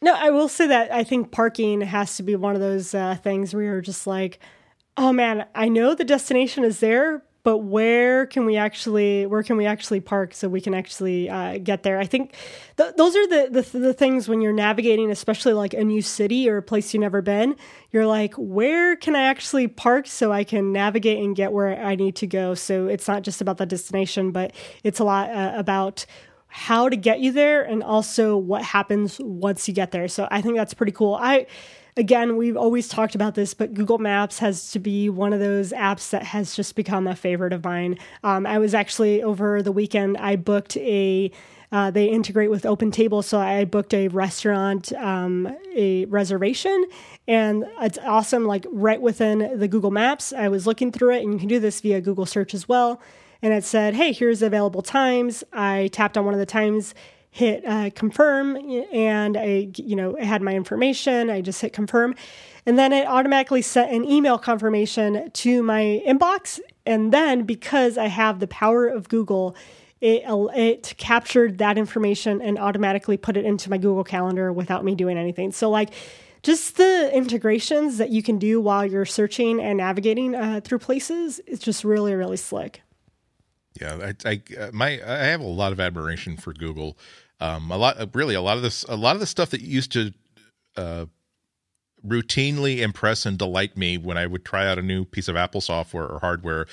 No, I will say that I think parking has to be one of those uh, things where you're just like, oh man, I know the destination is there, but where can we actually where can we actually park so we can actually uh, get there? I think th- those are the, the the things when you're navigating, especially like a new city or a place you've never been. You're like, where can I actually park so I can navigate and get where I need to go? So it's not just about the destination, but it's a lot uh, about how to get you there and also what happens once you get there. So I think that's pretty cool. I again, we've always talked about this, but Google Maps has to be one of those apps that has just become a favorite of mine. Um, I was actually over the weekend, I booked a uh, they integrate with OpenTable, so I booked a restaurant, um, a reservation, and it's awesome. Like right within the Google Maps, I was looking through it, and you can do this via Google Search as well. And it said, "Hey, here's available times." I tapped on one of the times hit uh, confirm and I, you know, had my information. I just hit confirm. And then it automatically sent an email confirmation to my inbox. And then because I have the power of Google, it, it captured that information and automatically put it into my Google Calendar without me doing anything. So, like, just the integrations that you can do while you're searching and navigating uh, through places is just really, really slick. Yeah, I, I uh, my I have a lot of admiration for Google. Um, a lot, really, a lot of this, a lot of the stuff that used to uh, routinely impress and delight me when I would try out a new piece of Apple software or hardware.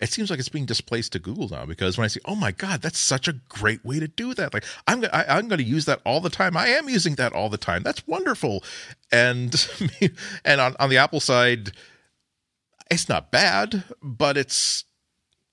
It seems like it's being displaced to Google now because when I see, oh my God, that's such a great way to do that. Like I'm, I, I'm going to use that all the time. I am using that all the time. That's wonderful. And, and on, on the Apple side, it's not bad, but it's,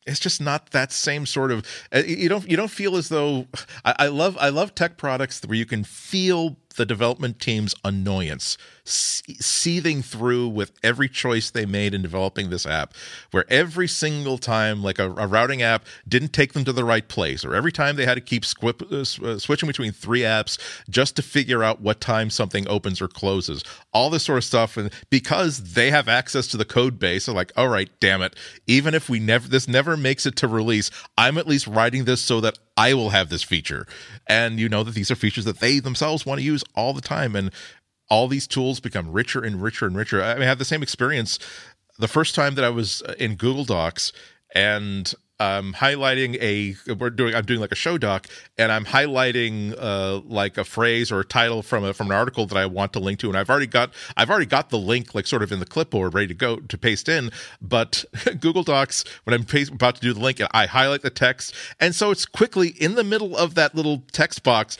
it's just not that same sort of uh, you don't you don't feel as though I, I, love I love tech products where you can feel the development team's annoyance seething through with every choice they made in developing this app, where every single time, like a, a routing app didn't take them to the right place, or every time they had to keep squip, uh, uh, switching between three apps just to figure out what time something opens or closes, all this sort of stuff. And because they have access to the code base, they're like, all right, damn it, even if we never, this never makes it to release, I'm at least writing this so that I will have this feature. And you know that these are features that they themselves want to use all the time. And all these tools become richer and richer and richer. I, mean, I had the same experience the first time that I was uh, in Google Docs and I'm highlighting a we're doing I'm doing like a show doc and I'm highlighting uh like a phrase or a title from a from an article that I want to link to and I've already got I've already got the link like sort of in the clipboard ready to go to paste in but Google Docs when I'm paste, about to do the link I highlight the text and so it's quickly in the middle of that little text box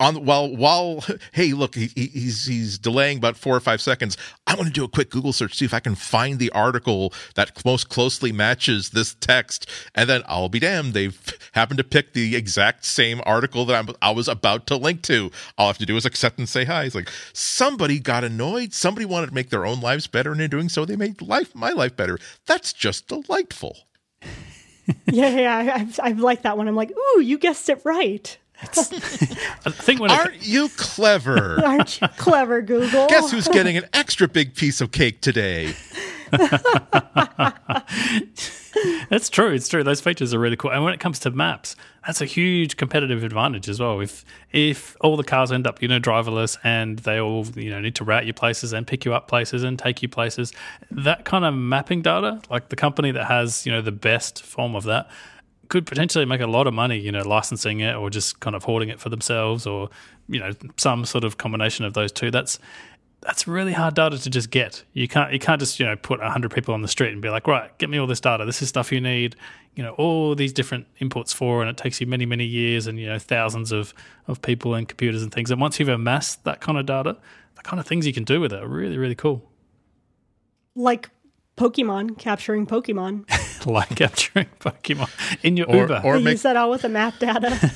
on while while hey look he, he's he's delaying about four or five seconds. I want to do a quick google search see if i can find the article that most closely matches this text and then i'll be damned they've happened to pick the exact same article that I'm, i was about to link to. All i have to do is accept and say hi. It's like somebody got annoyed. Somebody wanted to make their own lives better and in doing so they made life my life better. That's just delightful. Yeah yeah I've, I've liked that one. I'm like ooh you guessed it right I think when aren't you clever? aren't you clever, Google? Guess who's getting an extra big piece of cake today? that's true. It's true. Those features are really cool. And when it comes to maps, that's a huge competitive advantage as well. If if all the cars end up you know driverless and they all you know need to route you places and pick you up places and take you places, that kind of mapping data, like the company that has you know the best form of that could potentially make a lot of money, you know, licensing it or just kind of hoarding it for themselves or, you know, some sort of combination of those two. That's that's really hard data to just get. You can't you can't just, you know, put 100 people on the street and be like, "Right, get me all this data. This is stuff you need." You know, all these different inputs for and it takes you many many years and, you know, thousands of of people and computers and things. And once you've amassed that kind of data, the kind of things you can do with it are really really cool. Like Pokemon capturing Pokemon. like capturing Pokemon in your or, Uber. Or make, use that all with the map data.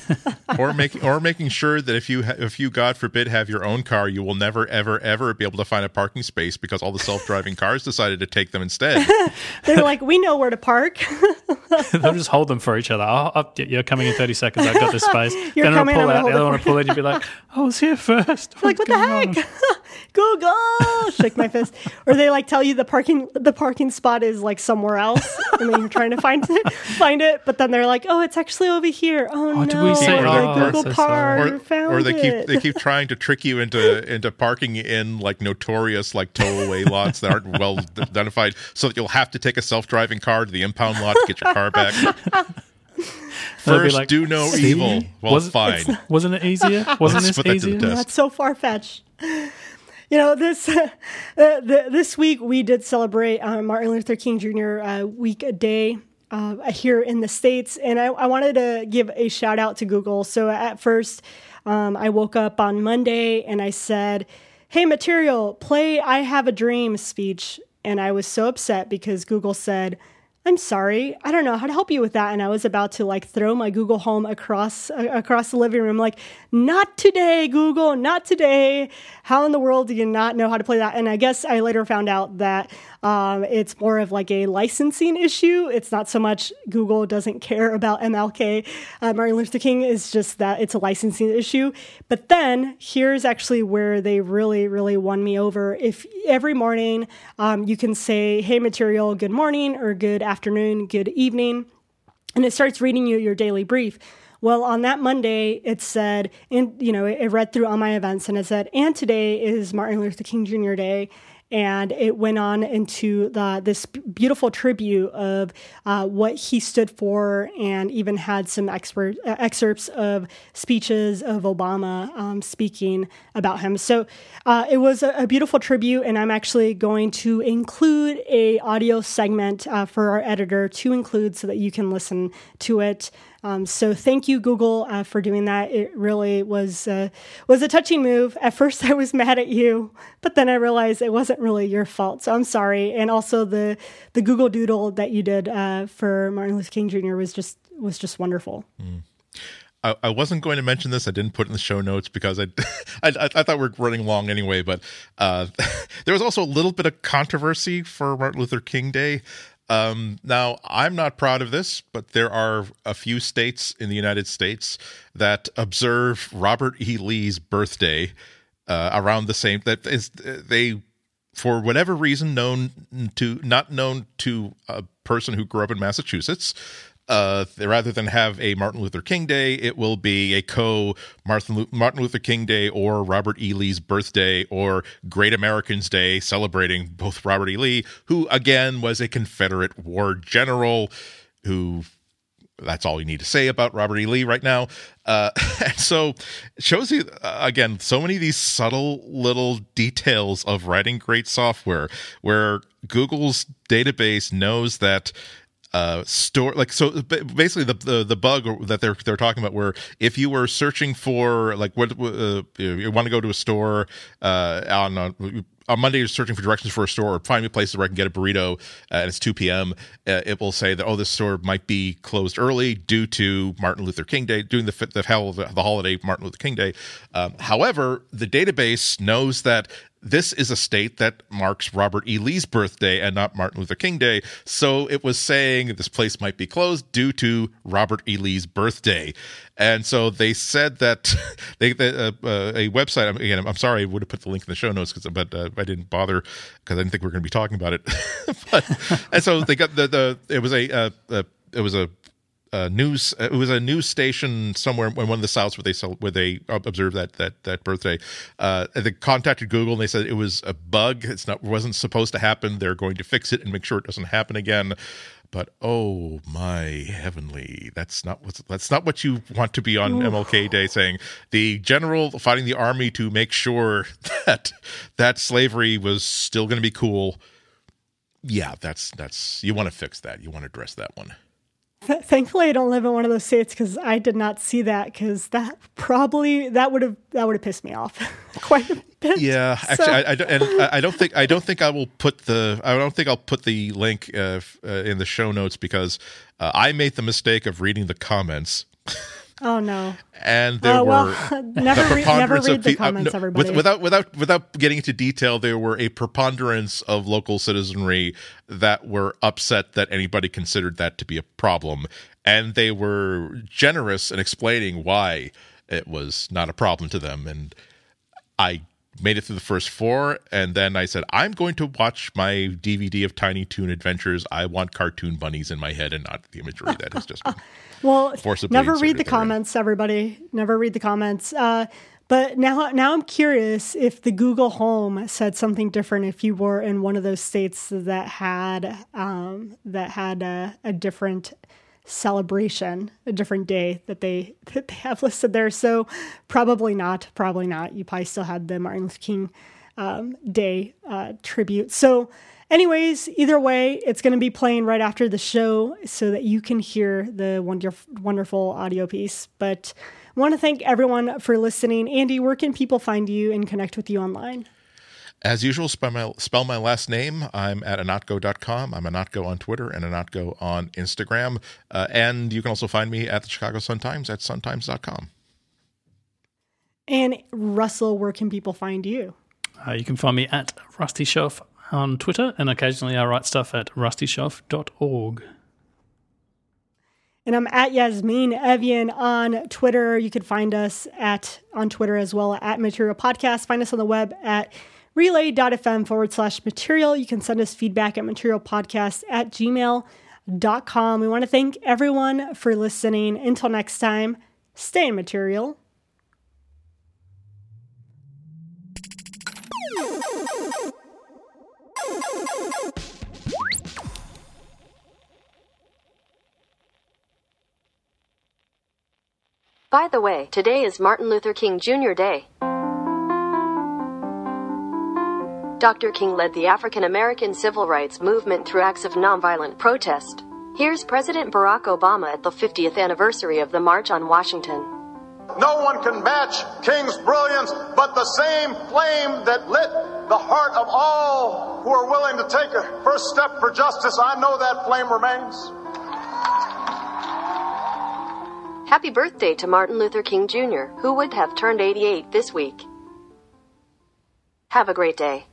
or making or making sure that if you ha- if you God forbid have your own car, you will never ever ever be able to find a parking space because all the self driving cars decided to take them instead. They're like, we know where to park. They'll just hold them for each other. Oh, oh, you're coming in 30 seconds. I've got this space. You're then coming, I'll pull I'm out. The other one will pull in. You'll be like, I was here first. What's like, what the heck? Google, shake my fist. Or they like tell you the parking the parking spot is like somewhere else, and then you're trying to find it, find it, but then they're like, oh, it's actually over here. Oh, Oh, no, did we say- the oh, Google so Park sorry. or, found or they keep they keep trying to trick you into into parking in like notorious like towaway lots that aren't well identified, so that you'll have to take a self driving car to the impound lot to get your car back. First, like, do no "See? evil. Well, Was- fine. Wasn't it easier? Wasn't Let's this put that to the easier? test. That's so far fetched. You know this uh, the, this week we did celebrate uh, Martin Luther King Jr. Uh, week a day uh, here in the states, and I, I wanted to give a shout out to Google. So at first, um, I woke up on Monday and I said, "Hey, material, play I Have a Dream" speech, and I was so upset because Google said. I'm sorry. I don't know how to help you with that. And I was about to like throw my Google Home across uh, across the living room, like, not today, Google, not today. How in the world do you not know how to play that? And I guess I later found out that um, it's more of like a licensing issue. It's not so much Google doesn't care about MLK. Uh, Martin Luther King is just that it's a licensing issue. But then here's actually where they really, really won me over. If every morning um, you can say, hey, material, good morning or good afternoon, good evening, and it starts reading you your daily brief. Well, on that Monday, it said, and you know, it, read through all my events and it said, and today is Martin Luther King Jr. Day. And it went on into the, this beautiful tribute of uh, what he stood for, and even had some expert, uh, excerpts of speeches of Obama um, speaking about him. So uh, it was a, a beautiful tribute, and I'm actually going to include a audio segment uh, for our editor to include so that you can listen to it. Um, so thank you, Google, uh, for doing that. It really was uh, was a touching move. At first, I was mad at you, but then I realized it wasn't really your fault. So I'm sorry. And also the the Google Doodle that you did uh, for Martin Luther King Jr. was just was just wonderful. I, I wasn't going to mention this. I didn't put in the show notes because I, I, I thought we are running long anyway. But uh, there was also a little bit of controversy for Martin Luther King Day. Um, now, I'm not proud of this, but there are a few states in the United States that observe Robert E. Lee's birthday uh, around the same that is they for whatever reason known to not known to a person who grew up in Massachusetts uh, rather than have a Martin Luther King Day, it will be a co Martin, Luther King Day or Robert E. Lee's birthday or Great Americans Day, celebrating both Robert E. Lee, who again was a Confederate war general who that's all you need to say about Robert E. Lee right now. Uh, and so shows you uh, again so many of these subtle little details of writing great software where Google's database knows that uh store like so basically the, the the bug that they're they're talking about where if you were searching for like what uh, you want to go to a store uh on, on on Monday, you're searching for directions for a store or find me places where I can get a burrito, uh, and it's 2 p.m. Uh, it will say that oh, this store might be closed early due to Martin Luther King Day, doing the the hell the, the holiday Martin Luther King Day. Um, however, the database knows that this is a state that marks Robert E. Lee's birthday and not Martin Luther King Day. So it was saying this place might be closed due to Robert E. Lee's birthday. And so they said that they, they uh, uh, a website. Again, I'm, sorry, I would have put the link in the show notes, cause, but uh, I didn't bother because I didn't think we were going to be talking about it. but, and so they got the the it was a uh, uh, it was a uh, news. It was a news station somewhere in one of the souths where they sell, where they observed that that that birthday. Uh, they contacted Google and they said it was a bug. It's not wasn't supposed to happen. They're going to fix it and make sure it doesn't happen again. But oh my heavenly, that's not what that's not what you want to be on MLK Day saying. The general fighting the army to make sure that that slavery was still going to be cool. Yeah, that's that's you want to fix that. You want to address that one. Th- thankfully, I don't live in one of those states because I did not see that because that probably that would have that would have pissed me off quite a bit. Yeah, So- actually, I, I don't, and I- I don't think I don't think I will put the I don't think I'll put the link uh, uh, in the show notes because uh, I made the mistake of reading the comments, Oh no! and there Oh well, were never the read, never read the pe- uh, comments, no, everybody. with- without without without getting into detail, there were a preponderance of local citizenry that were upset that anybody considered that to be a problem, and they were generous in explaining why it was not a problem to them, and I made it through the first four, and then I said, I'm going to watch my DVD of Tiny Toon Adventures. I want cartoon bunnies in my head and not the imagery that has just been. well, forcibly never read the comments, everybody. Never read the comments. Uh, but now, now I'm curious if the Google Home said something different. If you were in one of those states that had um, that had a, a different celebration, a different day that they that they have listed there. So probably not. Probably not. You probably still had the Martin Luther King um, Day uh, tribute. So. Anyways, either way, it's going to be playing right after the show so that you can hear the wonderful, wonderful audio piece. But I want to thank everyone for listening. Andy, where can people find you and connect with you online? As usual, spell my, spell my last name. I'm at ihnatko.com. I'm ihnatko on Twitter and ihnatko on Instagram. Uh, and you can also find me at the Chicago Sun-Times at suntimes.com. And Russell, where can people find you? Uh, you can find me at Rusty Shelf on Twitter, and occasionally I write stuff at rustyshelf.org. And I'm at Yasmin Evjen on Twitter. You can find us at on Twitter as well at Material Podcast. Find us on the web at relay.fm forward slash material. You can send us feedback at materialpodcast at gmail.com. We want to thank everyone for listening. Until next time, stay in material. By the way, today is Martin Luther King Jr. Day. Dr. King led the African American civil rights movement through acts of nonviolent protest. Here's President Barack Obama at the 50th anniversary of the March on Washington. No one can match King's brilliance, but the same flame that lit the heart of all who are willing to take a first step for justice, I know that flame remains. Happy birthday to Martin Luther King Jr., who would have turned 88 this week. Have a great day.